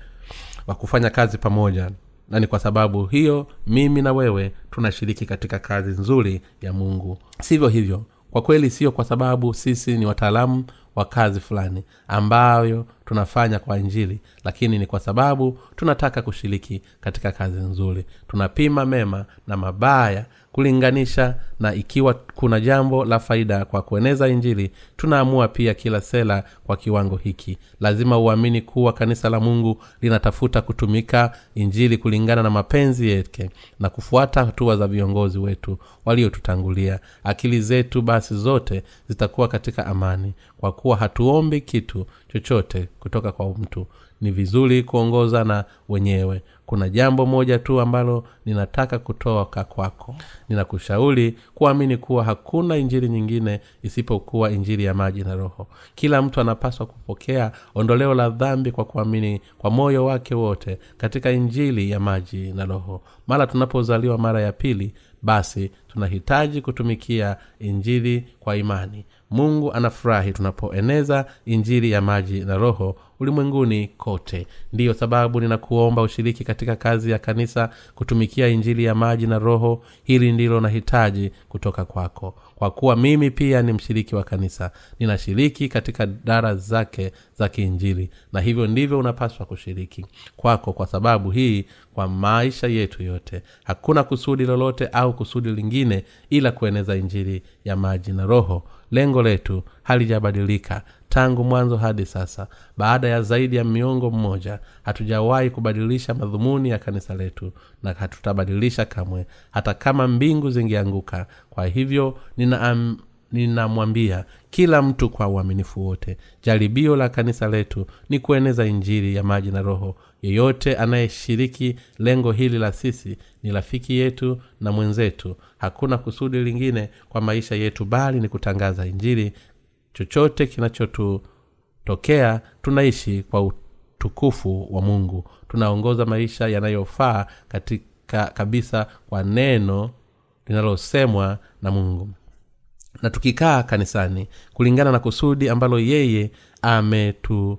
S1: wa kufanya kazi pamoja na ni kwa sababu hiyo mimi na wewe tunashiriki katika kazi nzuri ya mungu. Sivyo hivyo. Kwa kweli sio kwa sababu sisi ni wataalamu wa kazi fulani ambayo tunafanya kwa injili lakini ni kwa sababu tunataka kushiriki katika kazi nzuri. Tunapima mema na mabaya kulinganisha na ikiwa kuna jambo la faida kwa kueneza injili tunaamua pia kila sela kwa kiwango hiki. Lazima uamini kuwa kanisa la mungu linatafuta kutumika injili kulingana na mapenzi yake na kufuata hatua za viongozi wetu waliotutangulia. Akili zetu basi zote zitakuwa katika amani kwa kuwa hatuombi kitu chochote kutoka kwa mtu ni vizuri kuongoza na wenyewe. Kuna jambo moja tu ambalo ninataka kutoka kwako. Ninakushauri kuamini kuwa hakuna injili nyingine isipokuwa injili ya maji na roho. Kila mtu anapaswa kupokea ondoleo la dhambi kwa kuamini kwa moyo wake wote katika injili ya maji na roho. Mara tunapozaliwa mara ya pili basi tunahitaji kutumikia injili kwa imani mungu anafurahi tunapoeneza injili ya maji na roho ulimwenguni kote. Ndiyo sababu ninakuomba ushiriki katika kazi ya kanisa kutumikia injili ya maji na roho. Hili ndilo nahitaji kutoka kwako. Kwa kuwa mimi pia ni mshiriki wa kanisa ninashiriki katika dara zake za kiinjili na hivyo ndivyo unapaswa kushiriki kwako kwa sababu hii kwa maisha yetu yote. Hakuna kusudi lolote au kusudi lingine ila kueneza injili ya maji na roho lengo letu halijabadilika tangu mwanzo hadi sasa. Baada ya zaidi ya miongo mmoja hatujawahi kubadilisha madhumuni ya kanisa letu na hatutabadilisha kamwe. Hata kama mbingu zingeanguka. Kwa hivyo nina ninamwambia kila mtu kwa uaminifu wote. Jaribio la kanisa letu ni kueneza injili ya maji na roho. Yeyote anayeshiriki lengo hili la sisi ni rafiki yetu na mwenzetu. Hakuna kusudi lingine kwa maisha yetu bali ni kutangaza injili. Chochote kinachotutokea tunaishi kwa utukufu wa mungu. Tunaongoza maisha yanayofaa katika kabisa kwa neno linalosemwa na mungu na tukikaa kanisani kulingana na kusudi ambalo yeye ametuitia.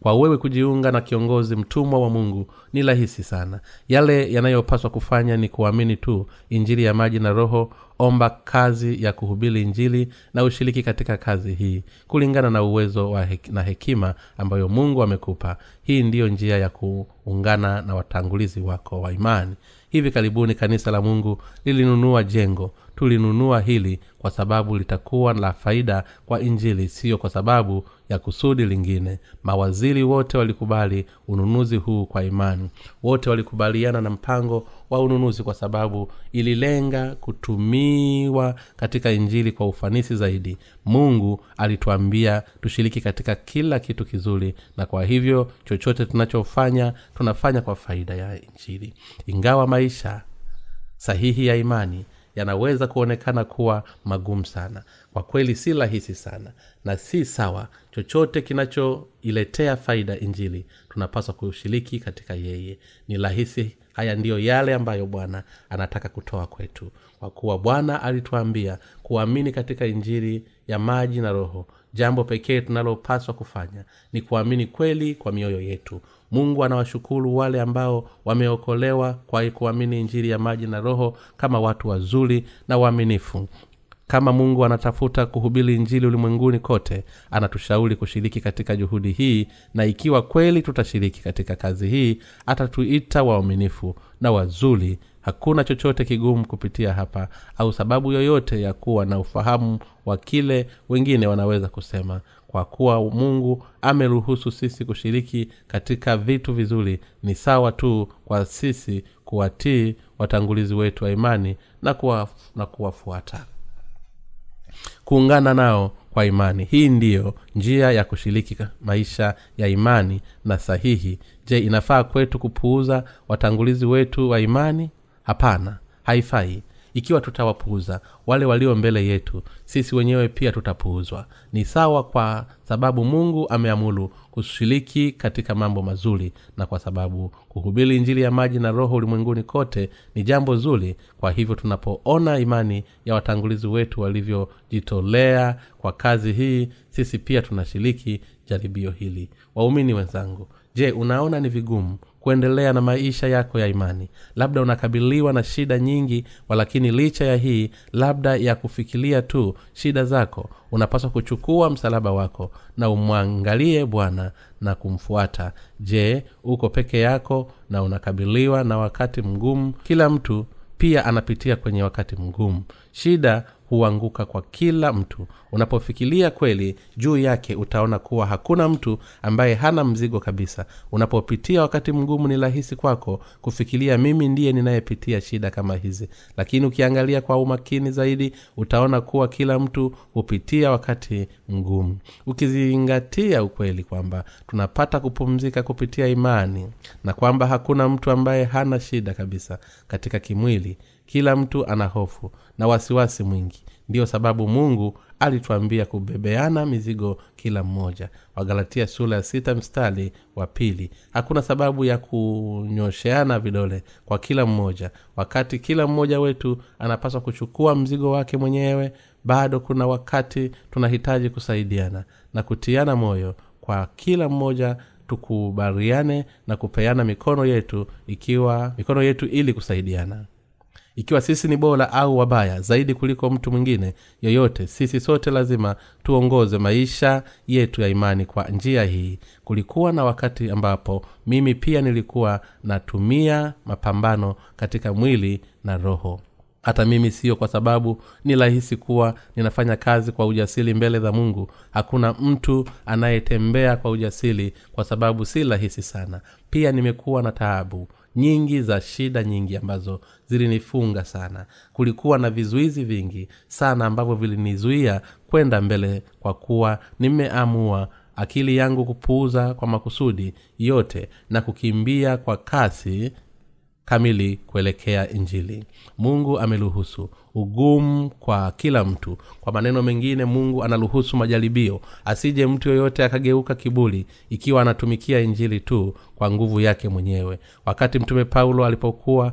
S1: Kwa wewe kujiunga na kiongozi mtumwa wa mungu ni rahisi sana. Yale yanayopaswa kufanya ni kuamini tu injili ya maji na roho omba kazi ya kuhubiri injili na ushiriki katika kazi hii kulingana na uwezo wa hek, na hekima ambayo mungu amekupa. Hii ndiyo njia ya kuungana na watangulizi wako wa imani. Hivi karibuni kanisa la mungu lilinunua jengo tulinunua hili kwa sababu litakuwa la faida kwa injili siyo kwa sababu ya kusudi lingine. Mawaziri wote walikubali ununuzi huu kwa imani. Wote walikubaliana na mpango wa ununuzi kwa sababu ililenga kutumiwa katika injili kwa ufanisi zaidi. Mungu alituambia tushiriki katika kila kitu kizuri na kwa hivyo chochote tunachofanya tunafanya kwa faida ya injili. Ingawa maisha sahihi ya imani yanaweza kuonekana kuwa magumu sana. Kwa kweli si rahisi sana na si sawa. Chochote kinachoiletea faida injili tunapaswa kushiriki katika yeye. Ni rahisi haya ndiyo yale ambayo bwana anataka kutoa kwetu. Kwa kuwa bwana alituambia kuamini katika injili ya maji na roho jambo pekee tunalopaswa kufanya ni kuamini kweli kwa mioyo yetu mungu anawashukuru wale ambao wameokolewa kwa kuamini injiri ya maji na roho kama watu wazuri na waaminifu. Kama mungu anatafuta kuhubiri injili ulimwenguni kote anatushauri kushiriki katika juhudi hii na ikiwa kweli tutashiriki katika kazi hii atatuita waaminifu na wazuri. Hakuna chochote kigumu kupitia hapa au sababu yoyote ya kuwa na ufahamu wa kile wengine wanaweza kusema kwa kuwa mungu ameruhusu sisi kushiriki katika vitu vizuri. Ni sawa tu kwa sisi kuwatii watangulizi wetu wa imani na, kuwa, na kuwafuata. Kuungana nao kwa imani. Hii ndiyo njia ya kushiriki maisha ya imani na sahihi. Je inafaa kwetu kupuuza watangulizi wetu wa imani? Hapana haifai ikiwa tutawapuuza wale walio mbele yetu sisi wenyewe pia tutapuuzwa. Ni sawa kwa sababu mungu ameamulu kushiriki katika mambo mazuri na kwa sababu kuhubiri injili ya maji na roho ulimwenguni kote ni jambo zuri. Kwa hivyo tunapoona imani ya watangulizi wetu walivyojitolea kwa kazi hii sisi pia tunashiriki jaribio hili. Waumini wenzangu je unaona ni vigumu kuendelea na maisha yako ya imani. Labda unakabiliwa na shida nyingi walakini licha ya hii labda ya kufikiria tu shida zako unapaswa kuchukua msalaba wako na umwangalie bwana na kumfuata. Je uko peke yako na unakabiliwa na wakati mgumu? Kila mtu pia anapitia kwenye wakati mgumu shida huanguka kwa kila mtu. Unapofikiria kweli juu yake utaona kuwa hakuna mtu ambaye hana mzigo kabisa. Unapopitia wakati mgumu ni rahisi kwako kufikiria mimi ndiye ninayepitia shida kama hizi. Lakini ukiangalia kwa umakini zaidi utaona kuwa kila mtu hupitia wakati mgumu. Ukizingatia ukweli kwamba tunapata kupumzika kupitia imani na kwamba hakuna mtu ambaye hana shida kabisa katika kimwili kila mtu ana hofu na wasiwasi mwingi. Ndiyo sababu mungu alitwambia kubebeana mizigo kila mmoja. Wagalatia sura ya sita mstari wa pili. Hakuna sababu ya kunyosheana vidole kwa kila mmoja. Wakati kila mmoja wetu anapaswa kuchukua mzigo wake mwenyewe bado kuna wakati tunahitaji kusaidiana na kutiana moyo kwa kila mmoja tukubaliane na kupeana mikono yetu ikiwa mikono yetu ili kusaidiana ikiwa sisi ni bora au wabaya zaidi kuliko mtu mwingine yoyote sisi sote lazima tuongoze maisha yetu ya imani kwa njia hii. Kulikuwa na wakati ambapo mimi pia nilikuwa natumia mapambano katika mwili na roho. Hata mimi siyo kwa sababu ni rahisi kuwa ninafanya kazi kwa ujasiri mbele za mungu. Hakuna mtu anayetembea kwa ujasiri kwa sababu si rahisi sana. Pia nimekuwa na taabu nyingi za shida nyingi ambazo zilinifunga sana. Kulikuwa na vizuizi vingi sana ambavyo vilinizuia kwenda mbele kwa kuwa nimeamua akili yangu kupuuza kwa makusudi yote na kukimbia kwa kasi kamili kuelekea injili. Mungu ameruhusu. Ugumu kwa kila mtu. Kwa maneno mengine mungu anaruhusu majaribio. Asije mtu yoyote akageuka kibuli ikiwa anatumikia injili tu kwa nguvu yake mwenyewe. Wakati mtume paulo alipokuwa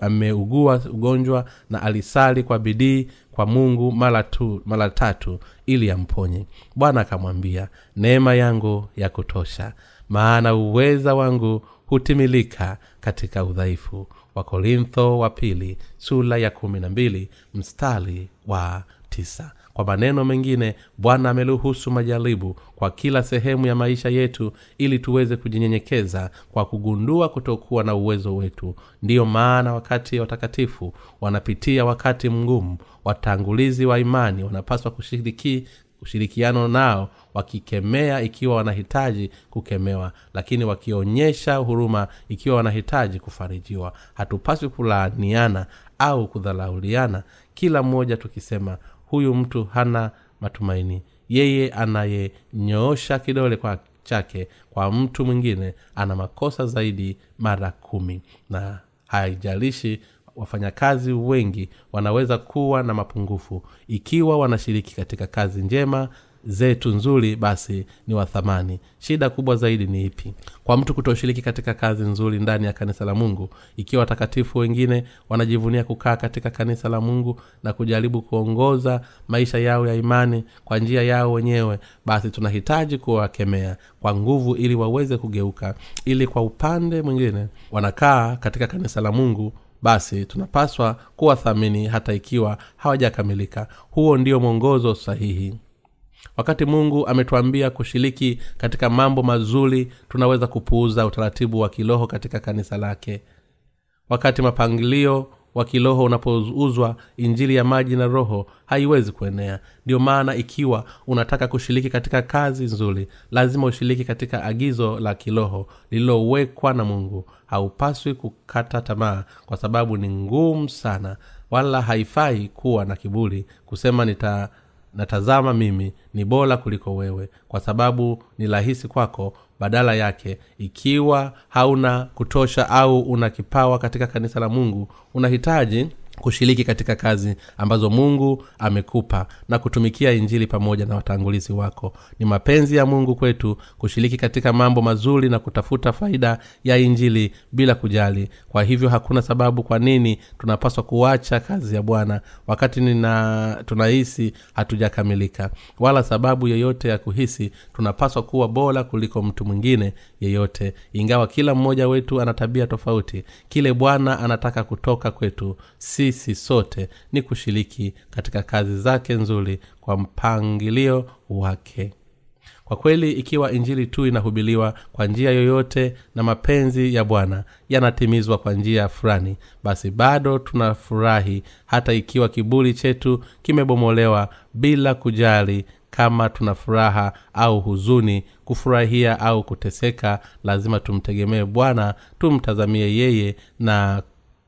S1: ameugua ugonjwa na alisali kwa bidii kwa mungu mara tu mara tatu ili amponye. Bwana akamwambia neema yangu ya kutosha maana uweza wangu hutimilika katika udhaifu. Wakorintho wa pili sula ya kumi na mbili mstari wa tisa. Kwa maneno mengine bwana ameruhusu majaribu kwa kila sehemu ya maisha yetu ili tuweze kujinyenyekeza kwa kugundua kutokuwa na uwezo wetu. Ndiyo maana wakati watakatifu wanapitia wakati mgumu watangulizi wa imani wanapaswa kushiriki ushirikiano nao wakikemea ikiwa wanahitaji kukemewa lakini wakionyesha huruma ikiwa wanahitaji kufarijiwa. Hatupaswi kulaaniana au kudharauliana kila mmoja tukisema huyu mtu hana matumaini. Yeye anayenyoosha kidole kwa chake kwa mtu mwingine ana makosa zaidi mara kumi. Na haijalishi wafanyakazi wengi wanaweza kuwa na mapungufu. Ikiwa wanashiriki katika kazi njema zetu nzuri basi ni wa thamani. Shida kubwa zaidi ni ipi? Kwa mtu kutoshiriki katika kazi nzuri ndani ya kanisa la mungu ikiwa watakatifu wengine wanajivunia kukaa katika kanisa la mungu na kujaribu kuongoza maisha yao ya imani kwa njia yao wenyewe basi tunahitaji kuwakemea kwa nguvu ili waweze kugeuka. Ili kwa upande mwingine wanakaa katika kanisa la mungu basi tunapaswa kuwathamini hata ikiwa hawajakamilika. Huo ndio mwongozo sahihi. Wakati mungu ametuambia kushiriki katika mambo mazuri tunaweza kupuuza utaratibu wa kiroho katika kanisa lake. Wakati mapangilio wa kiroho unapouzwa injili ya maji na roho haiwezi kuenea. Ndio maana ikiwa unataka kushiriki katika kazi nzuri lazima ushiriki katika agizo la kiroho lililowekwa na mungu. Haupaswi kukata tamaa kwa sababu ni ngumu sana wala haifai kuwa na kiburi kusema nita natazama mimi ni bora kuliko wewe kwa sababu ni rahisi kwako badala yake ikiwa hauna kutosha au una kipawa katika kanisa la mungu unahitaji kushiriki katika kazi ambazo mungu amekupa na kutumikia injili pamoja na watangulizi wako. Ni mapenzi ya mungu kwetu kushiriki katika mambo mazuri na kutafuta faida ya injili bila kujali. Kwa hivyo hakuna sababu kwa nini tunapaswa kuacha kazi ya bwana wakati nina tunahisi hatujakamilika. Wala sababu yeyote ya kuhisi tunapaswa kuwa bora kuliko mtu mwingine yeyote. Ingawa kila mmoja wetu ana tabia tofauti kile bwana anataka kutoka kwetu sisi sote ni kushiriki katika kazi zake nzuri kwa mpangilio wake. Kwa kweli ikiwa injili tu inahubiliwa kwa njia yoyote na mapenzi ya bwana yanatimizwa kwa njia fulani basi bado tunafurahi hata ikiwa kiburi chetu kimebomolewa bila kujali kama tuna furaha au huzuni. Kufurahia au kuteseka lazima tumtegemee bwana tumtazamie yeye na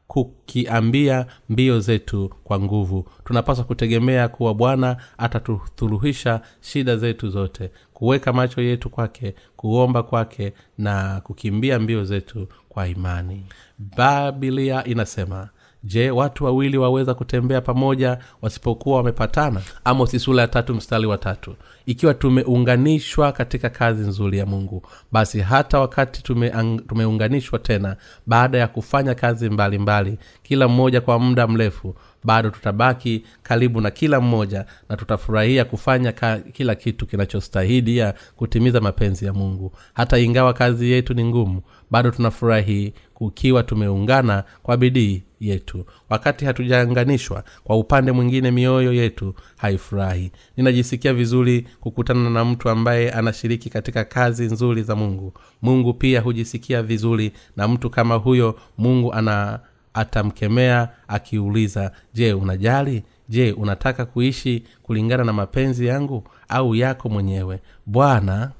S1: kukiambia mbio zetu kwa nguvu. Tunapaswa kutegemea kuwa bwana atatuthuluhisha shida zetu zote kuweka macho yetu kwake kuomba kwake na kukimbia mbio zetu kwa imani. Babilia inasema je watu wawili waweza kutembea pamoja wasipokuwa wamepatana? Amosi sula ya tatu mstari wa tatu. Ikiwa tumeunganishwa katika kazi nzuri ya mungu basi hata wakati tume, tumeunganishwa tena baada ya kufanya kazi mbalimbali mbali, kila mmoja kwa muda mrefu bado tutabaki karibu na kila mmoja na tutafurahia kufanya ka, kila kitu kinachostahidia kutimiza mapenzi ya mungu. Hata ingawa kazi yetu ni ngumu bado tunafurahi kukiwa tumeungana kwa bidii yetu. Wakati hatujaanganishwa kwa upande mwingine mioyo yetu haifurahi. Ninajisikia vizuri kukutana na mtu ambaye anashiriki katika kazi nzuri za mungu. Mungu pia hujisikia vizuri na mtu kama huyo mungu ana atamkemea akiuliza je unajali? Je unataka kuishi kulingana na mapenzi yangu au yako mwenyewe? Bwana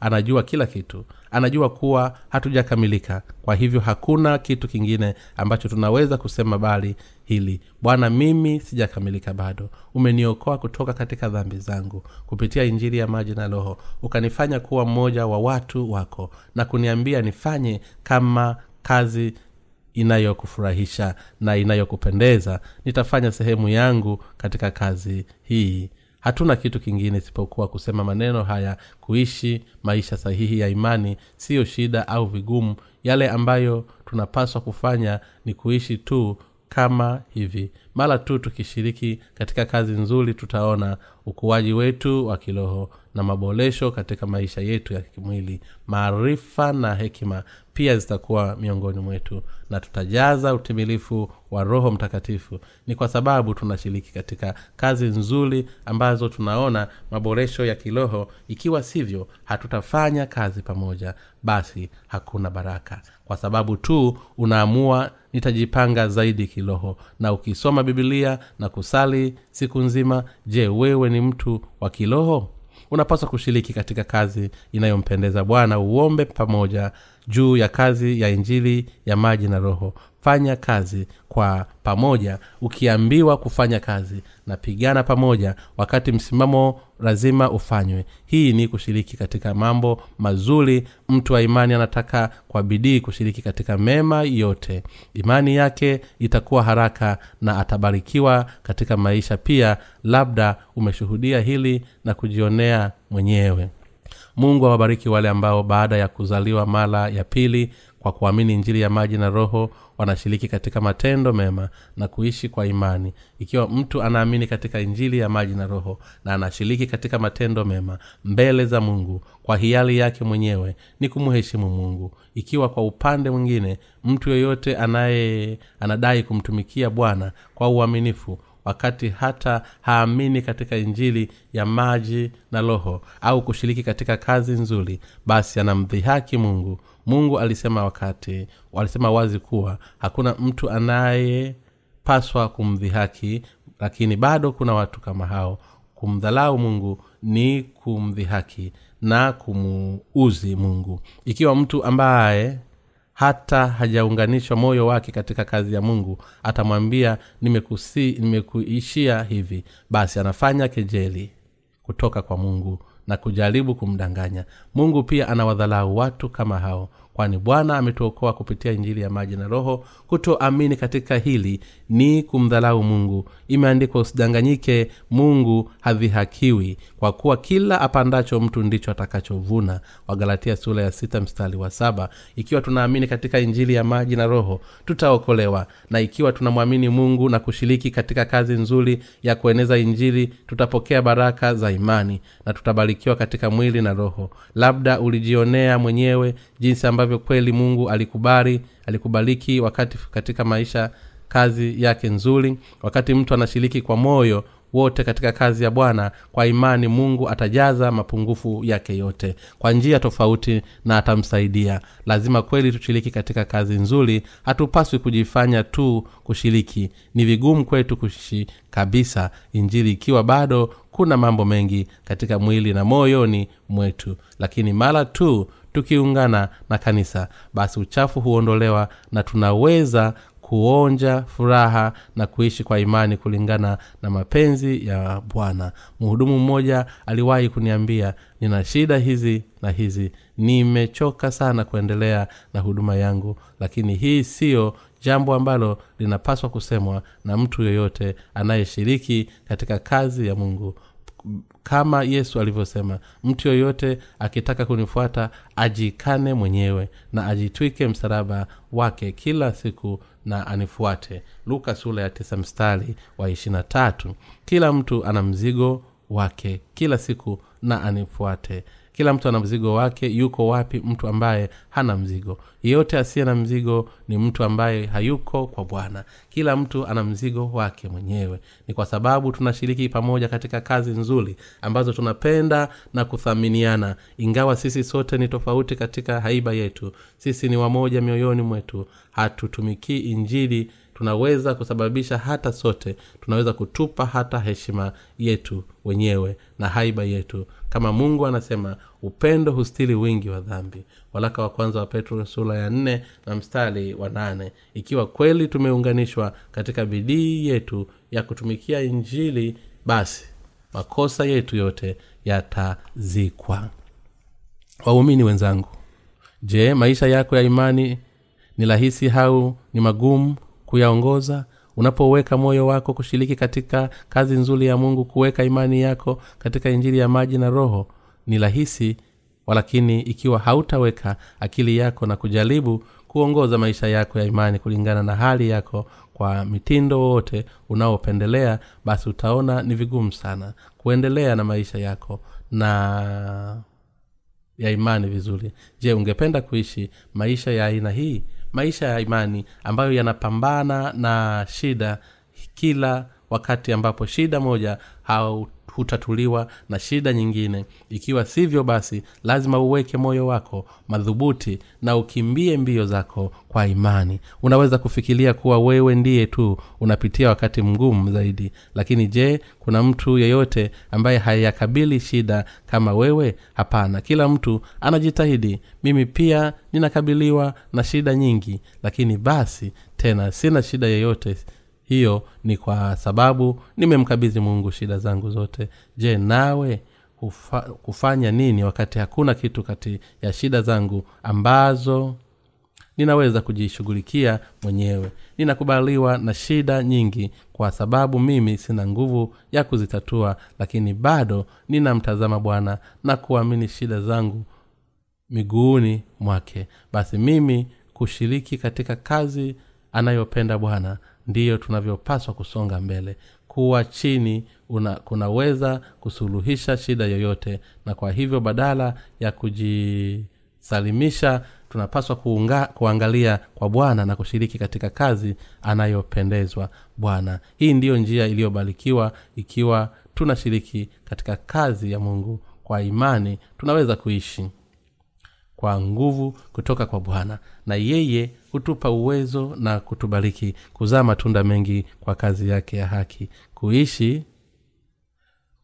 S1: anajua kila kitu anajua kuwa hatujakamilika. Kwa hivyo hakuna kitu kingine ambacho tunaweza kusema bali hili. Bwana mimi sijakamilika bado. Umeniokoa kutoka katika dhambi zangu. Kupitia injili ya maji na roho ukanifanya kuwa mmoja wa watu wako na kuniambia nifanye kama kazi inayokufurahisha na inayokupendeza. Nitafanya sehemu yangu katika kazi hii hatuna kitu kingine isipokuwa kusema maneno haya kuishi maisha sahihi ya imani siyo shida au vigumu. Yale ambayo tunapaswa kufanya ni kuishi tu kama hivi. Mara tu tukishiriki katika kazi nzuri tutaona ukuaji wetu wa kiroho na maboresho katika maisha yetu ya kimwili. Maarifa na hekima pia zitakuwa miongoni mwetu na tutajaza utimilifu wa roho mtakatifu. Ni kwa sababu tunashiriki katika kazi nzuri ambazo tunaona maboresho ya kiroho. Ikiwa sivyo hatutafanya kazi pamoja basi hakuna baraka. Kwa sababu tu unaamua nitajipanga zaidi kiroho. Na ukisoma bibilia na kusali siku nzima je wewe ni mtu wa kiroho unapaswa kushiriki katika kazi inayompendeza. Bwana uombe pamoja juu ya kazi ya injili ya maji na roho. Fanya kazi kwa pamoja. Ukiambiwa kufanya kazi na pigana pamoja wakati msimamo lazima ufanywe. Hii ni kushiriki katika mambo mazuri. Mtu wa imani anataka kwa bidii kushiriki katika mema yote. Imani yake itakuwa haraka na atabarikiwa katika maisha. Pia labda umeshuhudia hili na kujionea mwenyewe mungu awabariki wale ambao baada ya kuzaliwa mara ya pili kwa kuamini injili ya maji na roho wanashiriki katika matendo mema na kuishi kwa imani. Ikiwa mtu anaamini katika injili ya maji na roho na anashiriki katika matendo mema mbele za mungu kwa hiari yake mwenyewe ni kumheshimu mungu. Ikiwa kwa upande mwingine mtu yoyote anaye anadai kumtumikia bwana kwa uaminifu wakati hata haamini katika injili ya maji na roho au kushiriki katika kazi nzuri basi anamdhihaki mungu. Mungu alisema wakati alisema wazi kuwa hakuna mtu anayepaswa kumdhihaki lakini bado kuna watu kama hao. Kumdhalau mungu ni kumdhihaki na kumuuzi mungu. Ikiwa mtu ambaye hata hajaunganishwa moyo wake katika kazi ya mungu atamwambia nimekusi nimekuishia hivi. Basi anafanya kejeli kutoka kwa mungu na kujaribu kumdanganya. Mungu pia anawadhalau watu kama hao kwani bwana ametuokoa kupitia injili ya maji na roho kutoamini katika hili ni kumdhalau mungu. Imeandikwa usidanganyike mungu hadhihakiwi kwa kuwa kila apandacho mtu ndicho atakachovuna. Wagalatia sura ya sita mstari wa saba. Ikiwa tunaamini katika injili ya maji na roho tutaokolewa. Na ikiwa tunamwamini mungu na kushiriki katika kazi nzuri ya kueneza injili tutapokea baraka za imani na tutabarikiwa katika mwili na roho. Labda ulijionea mwenyewe jinsi ambavyo kweli mungu alikubali alikubaliki wakati katika maisha kazi yake nzuri. Wakati mtu anashiriki kwa moyo wote katika kazi ya bwana kwa imani mungu atajaza mapungufu yake yote. Kwa njia tofauti na atamsaidia. Lazima kweli tushiriki katika kazi nzuri. Hatupaswi kujifanya tu kushiriki. Ni vigumu kwetu kushi kabisa. Injili ikiwa bado kuna mambo mengi katika mwili na moyoni mwetu. Lakini mara tu tukiungana na kanisa. Basi uchafu huondolewa na tunaweza kuonja furaha na kuishi kwa imani kulingana na mapenzi ya bwana. Mhudumu mmoja aliwahi kuniambia nina shida hizi na hizi. Nimechoka sana kuendelea na huduma yangu lakini hii siyo jambo ambalo linapaswa kusemwa na mtu yoyote anayeshiriki katika kazi ya mungu kama yesu alivyosema mtu yoyote akitaka kunifuata ajikane mwenyewe na ajitwike msalaba wake kila siku na anifuate. Luka sura ya tisa mstari wa ishirina tatu. Kila mtu ana mzigo wake kila siku na anifuate kila mtu ana mzigo wake yuko wapi mtu ambaye hana mzigo. Yeyote asiye na mzigo ni mtu ambaye hayuko kwa bwana. Kila mtu ana mzigo wake mwenyewe. Ni kwa sababu tunashiriki pamoja katika kazi nzuri ambazo tunapenda na kuthaminiana. Ingawa sisi sote ni tofauti katika haiba yetu sisi ni wamoja mioyoni mwetu. Hatutumikii injili tunaweza kusababisha hata sote tunaweza kutupa hata heshima yetu wenyewe na haiba yetu. Kama mungu anasema upendo hustili wingi wa dhambi. Walaka wa kwanza wa petro sura ya nne na mstari wa nane. Ikiwa kweli tumeunganishwa katika bidii yetu ya kutumikia injili basi makosa yetu yote yatazikwa. Waumini wenzangu je maisha yako ya imani ni rahisi au ni magumu kuyaongoza unapoweka moyo wako kushiriki katika kazi nzuri ya mungu kuweka imani yako katika injili ya maji na roho ni rahisi walakini ikiwa hautaweka akili yako na kujaribu kuongoza maisha yako ya imani kulingana na hali yako kwa mitindo wowote unaopendelea basi utaona ni vigumu sana kuendelea na maisha yako na ya imani vizuri. Je ungependa kuishi maisha ya aina hii maisha ya imani ambayo yanapambana na shida kila wakati ambapo shida moja hutatuliwa na shida nyingine. Ikiwa sivyo basi lazima uweke moyo wako madhubuti na ukimbie mbio zako kwa imani. Unaweza kufikiria kuwa wewe ndiye tu unapitia wakati mgumu zaidi. Lakini je kuna mtu yeyote ambaye hayakabili shida kama wewe? Hapana. Kila mtu anajitahidi. Mimi pia ninakabiliwa na shida nyingi. Lakini basi tena sina shida yeyote hiyo ni kwa sababu nimemkabidhi mungu shida zangu zote. Je nawe hufa, kufanya nini wakati hakuna kitu kati ya shida zangu ambazo ninaweza kujishughulikia mwenyewe? Ninakubaliwa na shida nyingi kwa sababu mimi sina nguvu ya kuzitatua lakini bado ninamtazama bwana na kuamini shida zangu miguuni mwake. Basi mimi kushiriki katika kazi anayopenda bwana ndiyo tunavyopaswa kusonga mbele. Kuwa chini una, kunaweza kusuluhisha shida yoyote na kwa hivyo badala ya kujisalimisha tunapaswa kuunga, kuangalia kwa bwana na kushiriki katika kazi anayopendezwa bwana. Hii ndiyo njia iliyobarikiwa ikiwa tunashiriki katika kazi ya mungu kwa imani tunaweza kuishi kwa nguvu kutoka kwa bwana na yeye hutupa uwezo na kutubariki kuzaa matunda mengi kwa kazi yake ya haki. Kuishi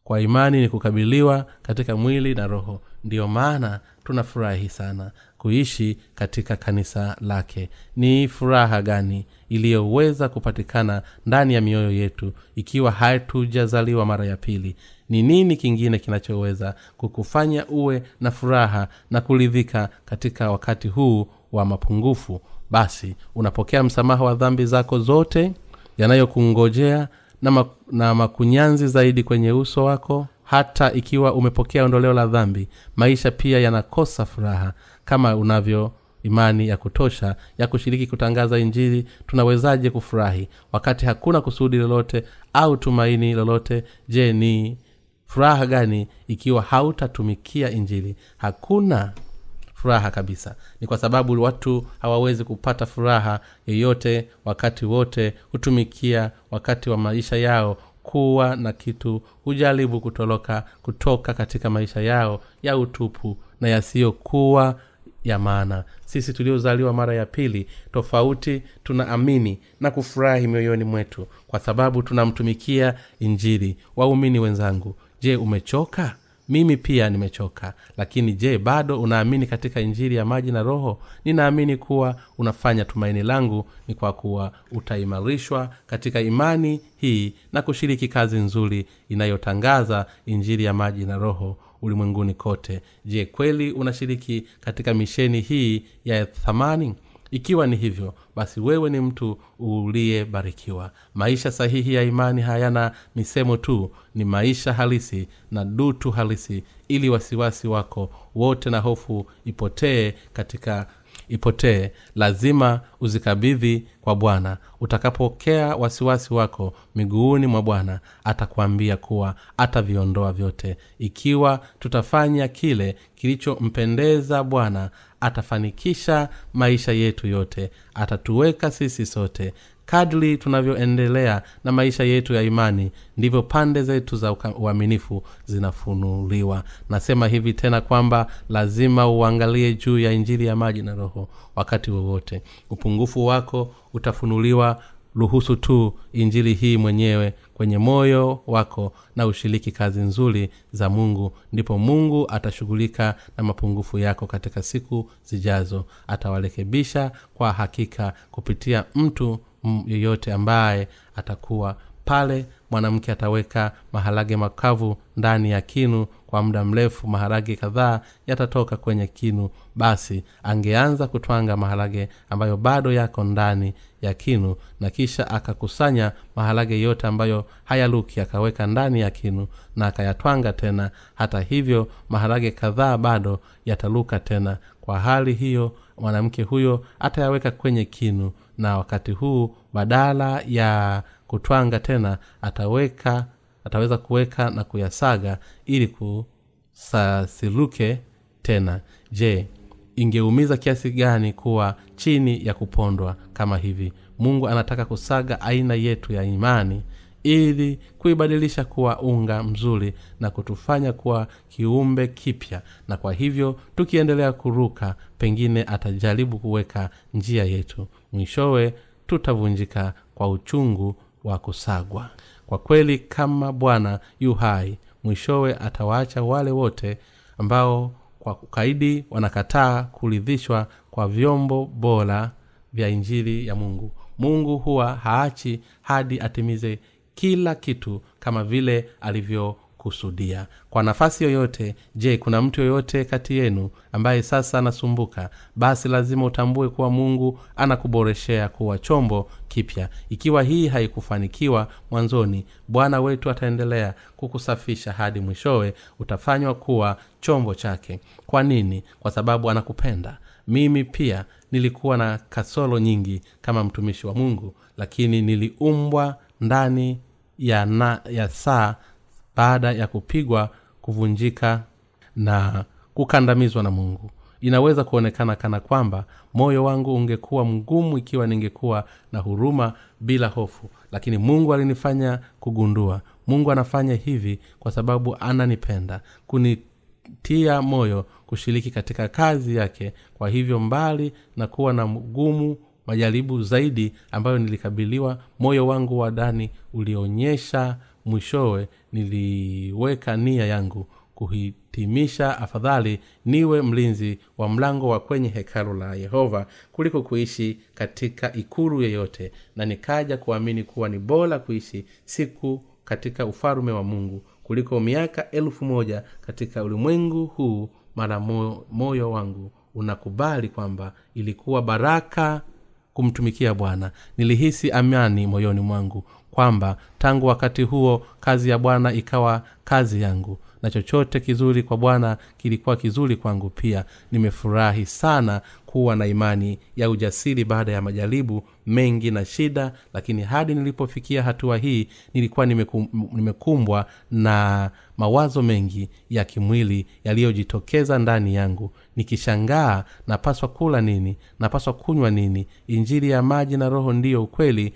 S1: kwa imani ni kukabiliwa katika mwili na roho. Ndiyo maana tunafurahi sana kuishi katika kanisa lake. Ni furaha gani iliyoweza kupatikana ndani ya mioyo yetu ikiwa hatujazaliwa mara ya pili. Ni nini kingine kinachoweza kukufanya uwe na furaha na kuridhika katika wakati huu wa mapungufu? Basi unapokea msamaha wa dhambi zako zote yanayokungojea na, mak- na makunyanzi zaidi kwenye uso wako hata ikiwa umepokea ondoleo la dhambi maisha pia yanakosa furaha kama unavyo imani ya kutosha ya kushiriki kutangaza injili tunawezaje kufurahi? Wakati hakuna kusudi lolote au tumaini lolote je ni furaha gani ikiwa hautatumikia injili? Hakuna furaha kabisa. Ni kwa sababu watu hawawezi kupata furaha yeyote wakati wote hutumikia wakati wa maisha yao kuwa na kitu hujaribu kutoroka kutoka katika maisha yao ya utupu na yasiyokuwa ya maana. Sisi tuliozaliwa mara ya pili tofauti tunaamini na kufurahi mioyoni mwetu kwa sababu tunamtumikia injili. Waumini wenzangu je umechoka? Mimi pia nimechoka. Lakini je bado unaamini katika injili ya maji na roho? Ninaamini kuwa unafanya tumaini langu ni kwa kuwa utaimarishwa katika imani hii na kushiriki kazi nzuri inayotangaza injili ya maji na roho ulimwenguni kote. Je kweli unashiriki katika misheni hii ya thamani? Ikiwa ni hivyo basi wewe ni mtu uliyebarikiwa. Maisha sahihi ya imani hayana misemo tu ni maisha halisi na dutu halisi. Ili wasiwasi wako wote na hofu ipotee katika ipotee lazima uzikabidhi kwa bwana. Utakapokea wasiwasi wako miguuni mwa bwana atakwambia kuwa ataviondoa vyote. Ikiwa tutafanya kile kilichompendeza bwana atafanikisha maisha yetu yote. Atatuweka sisi sote kadri tunavyoendelea na maisha yetu ya imani ndivyo pande zetu za uaminifu zinafunuliwa. Nasema hivi tena kwamba lazima uangalie juu ya injili ya maji na roho wakati wowote. Upungufu wako utafunuliwa ruhusu tu injili hii mwenyewe kwenye moyo wako na ushiriki kazi nzuri za mungu. Ndipo mungu atashughulika na mapungufu yako katika siku zijazo. Atawarekebisha kwa hakika kupitia mtu yeyote ambaye atakuwa pale mwanamke ataweka maharage makavu ndani ya kinu kwa muda mrefu maharage kadhaa yatatoka kwenye kinu basi angeanza kutwanga maharage ambayo bado yako ndani ya kinu na kisha akakusanya maharage yote ambayo hayaluki akaweka ndani ya kinu na akayatwanga tena. Hata hivyo maharage kadhaa bado yataluka tena. Kwa hali hiyo mwanamke huyo atayaweka kwenye kinu na wakati huu badala ya kutwanga tena ataweka ataweza kuweka na kuyasaga ili kusasiluke tena. Je ingeumiza kiasi gani kuwa chini ya kupondwa kama hivi? Mungu anataka kusaga aina yetu ya imani ili kuibadilisha kuwa unga mzuri na kutufanya kuwa kiumbe kipya. Na kwa hivyo tukiendelea kuruka pengine atajaribu kuweka njia yetu. Mwishowe tutavunjika kwa uchungu wa kusagwa. Kwa kweli kama bwana yu hai mwishowe atawaacha wale wote ambao kwa kukaidi wanakataa kuridhishwa kwa vyombo bora vya injili ya mungu. Mungu huwa haachi hadi atimize kila kitu kama vile alivyokusudia. Kwa nafasi yoyote je kuna mtu yoyote kati yenu ambaye sasa anasumbuka? Basi lazima utambue kuwa mungu anakuboreshea kuwa chombo kipya. Ikiwa hii haikufanikiwa mwanzoni bwana wetu ataendelea kukusafisha hadi mwishowe utafanywa kuwa chombo chake. Kwa nini? Kwa sababu anakupenda. Mimi pia nilikuwa na kasoro nyingi kama mtumishi wa mungu lakini niliumbwa ndani ya, na, ya saa baada ya kupigwa kuvunjika na kukandamizwa na mungu. Inaweza kuonekana kana kwamba moyo wangu ungekuwa mgumu ikiwa ningekuwa na huruma bila hofu. Lakini mungu alinifanya kugundua. Mungu anafanya hivi kwa sababu ananipenda kunitia moyo kushiriki katika kazi yake. Kwa hivyo mbali na kuwa na mgumu majaribu zaidi ambayo nilikabiliwa moyo wangu wa ndani ulionyesha mwishowe niliweka nia yangu kuhitimisha afadhali niwe mlinzi wa mlango wa kwenye hekalu la yehova kuliko kuishi katika ikulu yeyote na nikaja kuamini kuwa ni bora kuishi siku katika ufalume wa mungu kuliko miaka elfu moja katika ulimwengu huu mara moyo wangu unakubali kwamba ilikuwa baraka kumtumikia bwana. Nilihisi amani moyoni mwangu kwamba tangu wakati huo kazi ya bwana ikawa kazi yangu na chochote kizuri kwa bwana kilikuwa kizuri kwangu pia. Nimefurahi sana kuwa na imani ya ujasiri baada ya majaribu mengi na shida lakini hadi nilipofikia hatua hii nilikuwa nimekum, nimekumbwa na mawazo mengi ya kimwili yaliyojitokeza ndani yangu nikishangaa napaswa kula nini napaswa kunywa nini. Injili ya maji na roho ndiyo ukweli.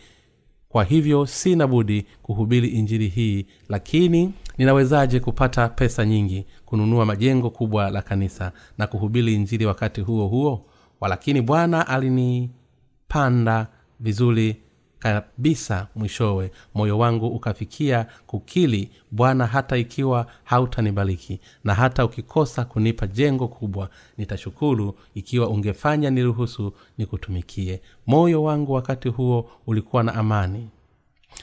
S1: Kwa hivyo sina budi kuhubiri injili hii lakini ninawezaje kupata pesa nyingi kununua majengo kubwa la kanisa na kuhubiri injili wakati huo huo? Walakini bwana alinipanda vizuri kabisa mwishowe. Moyo wangu ukafikia kukili bwana hata ikiwa hautanibariki na hata ukikosa kunipa jengo kubwa nitashukuru. Ikiwa ungefanya niruhusu nikutumikie. Moyo wangu wakati huo ulikuwa na amani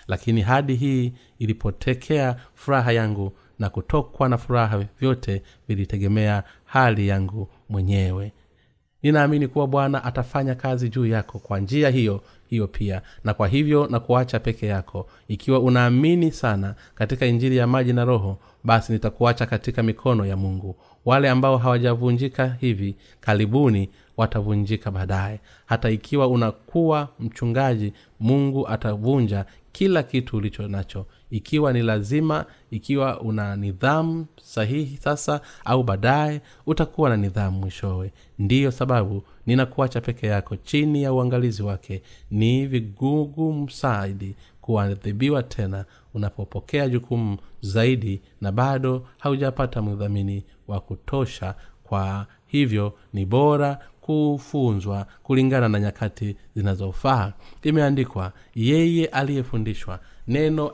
S1: lakini hadi hii ilipotekea furaha yangu na kutokwa na furaha vyote vilitegemea hali yangu mwenyewe. Ninaamini kuwa bwana atafanya kazi juu yako kwa njia hiyo hiyo pia. Na kwa hivyo na kuacha peke yako. Ikiwa unaamini sana katika injili ya maji na roho basi nitakuacha katika mikono ya mungu. Wale ambao hawajavunjika hivi karibuni watavunjika baadaye. Hata ikiwa unakuwa mchungaji mungu atavunja kila kitu ulicho nacho. Ikiwa ni lazima ikiwa una nidhamu sahihi sasa au baadaye utakuwa na nidhamu mwishowe. Ndiyo sababu ninakuacha peke yako chini ya uangalizi wake. Ni vigugu msaidi kuadhibiwa tena unapopokea jukumu zaidi na bado haujapata mdhamini wa kutosha. Kwa hivyo ni bora kufunzwa kulingana na nyakati zinazofaa. Imeandikwa yeye aliyefundishwa neno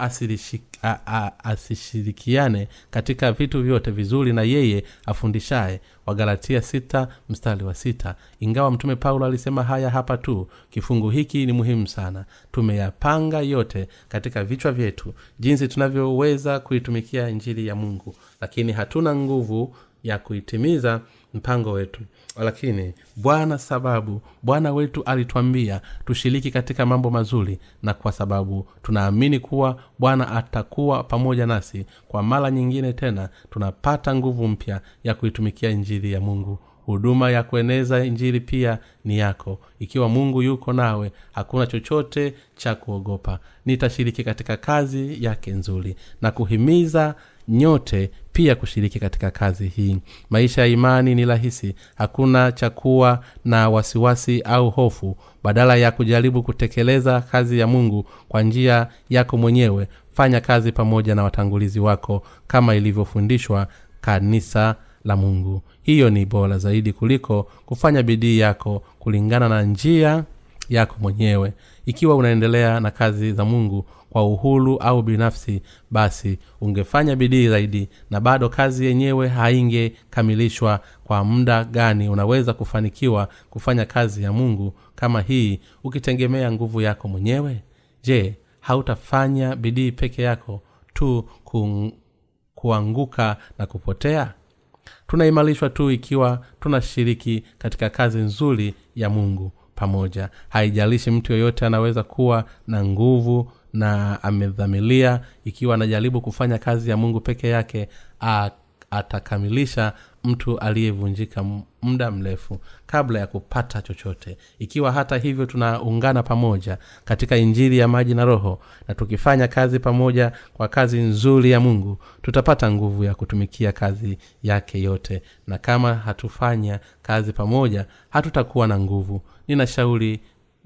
S1: asishirikiane katika vitu vyote vizuri na yeye afundishaye. Wagalatia sita mstari wa sita. Ingawa mtume paulo alisema haya hapa tu kifungu hiki ni muhimu sana. Tumeyapanga yote katika vichwa vyetu jinsi tunavyoweza kuitumikia injili ya mungu lakini hatuna nguvu ya kuitimiza mpango wetu lakini bwana sababu bwana wetu alitwambia tushiriki katika mambo mazuri na kwa sababu tunaamini kuwa bwana atakuwa pamoja nasi kwa mara nyingine tena tunapata nguvu mpya ya kuitumikia injili ya mungu. Huduma ya kueneza injili pia ni yako. Ikiwa mungu yuko nawe hakuna chochote cha kuogopa. Nitashiriki katika kazi yake nzuri na kuhimiza nyote pia kushiriki katika kazi hii. Maisha ya imani ni rahisi. Hakuna cha kuwa na wasiwasi au hofu. Badala ya kujaribu kutekeleza kazi ya mungu kwa njia yako mwenyewe fanya kazi pamoja na watangulizi wako kama ilivyofundishwa kanisa la mungu. Hiyo ni bora zaidi kuliko kufanya bidii yako kulingana na njia yako mwenyewe. Ikiwa unaendelea na kazi za mungu kwa uhuru au binafsi basi ungefanya bidii zaidi na bado kazi yenyewe haingekamilishwa kwa muda gani. Unaweza kufanikiwa kufanya kazi ya mungu kama hii ukitegemea nguvu yako mwenyewe. Je hautafanya bidii peke yako tu ku, kuanguka na kupotea? Tunaimarishwa tu ikiwa tunashiriki katika kazi nzuri ya mungu pamoja. Haijalishi mtu yoyote anaweza kuwa na nguvu na amedhamilia ikiwa anajaribu kufanya kazi ya mungu peke yake a, atakamilisha mtu aliyevunjika muda mrefu kabla ya kupata chochote. Ikiwa hata hivyo tunaungana pamoja katika injili ya maji na roho na tukifanya kazi pamoja kwa kazi nzuri ya mungu tutapata nguvu ya kutumikia kazi yake yote. Na kama hatufanya kazi pamoja hatutakuwa na nguvu. Ninashauri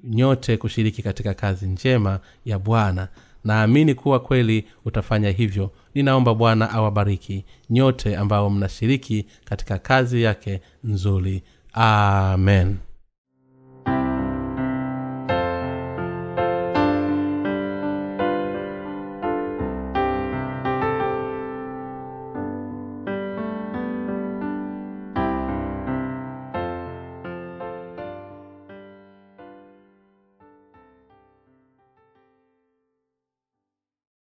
S1: nyote kushiriki katika kazi njema ya bwana. Naamini kuwa kweli utafanya hivyo. Ninaomba bwana awabariki nyote ambao mnashiriki katika kazi yake nzuri. Amen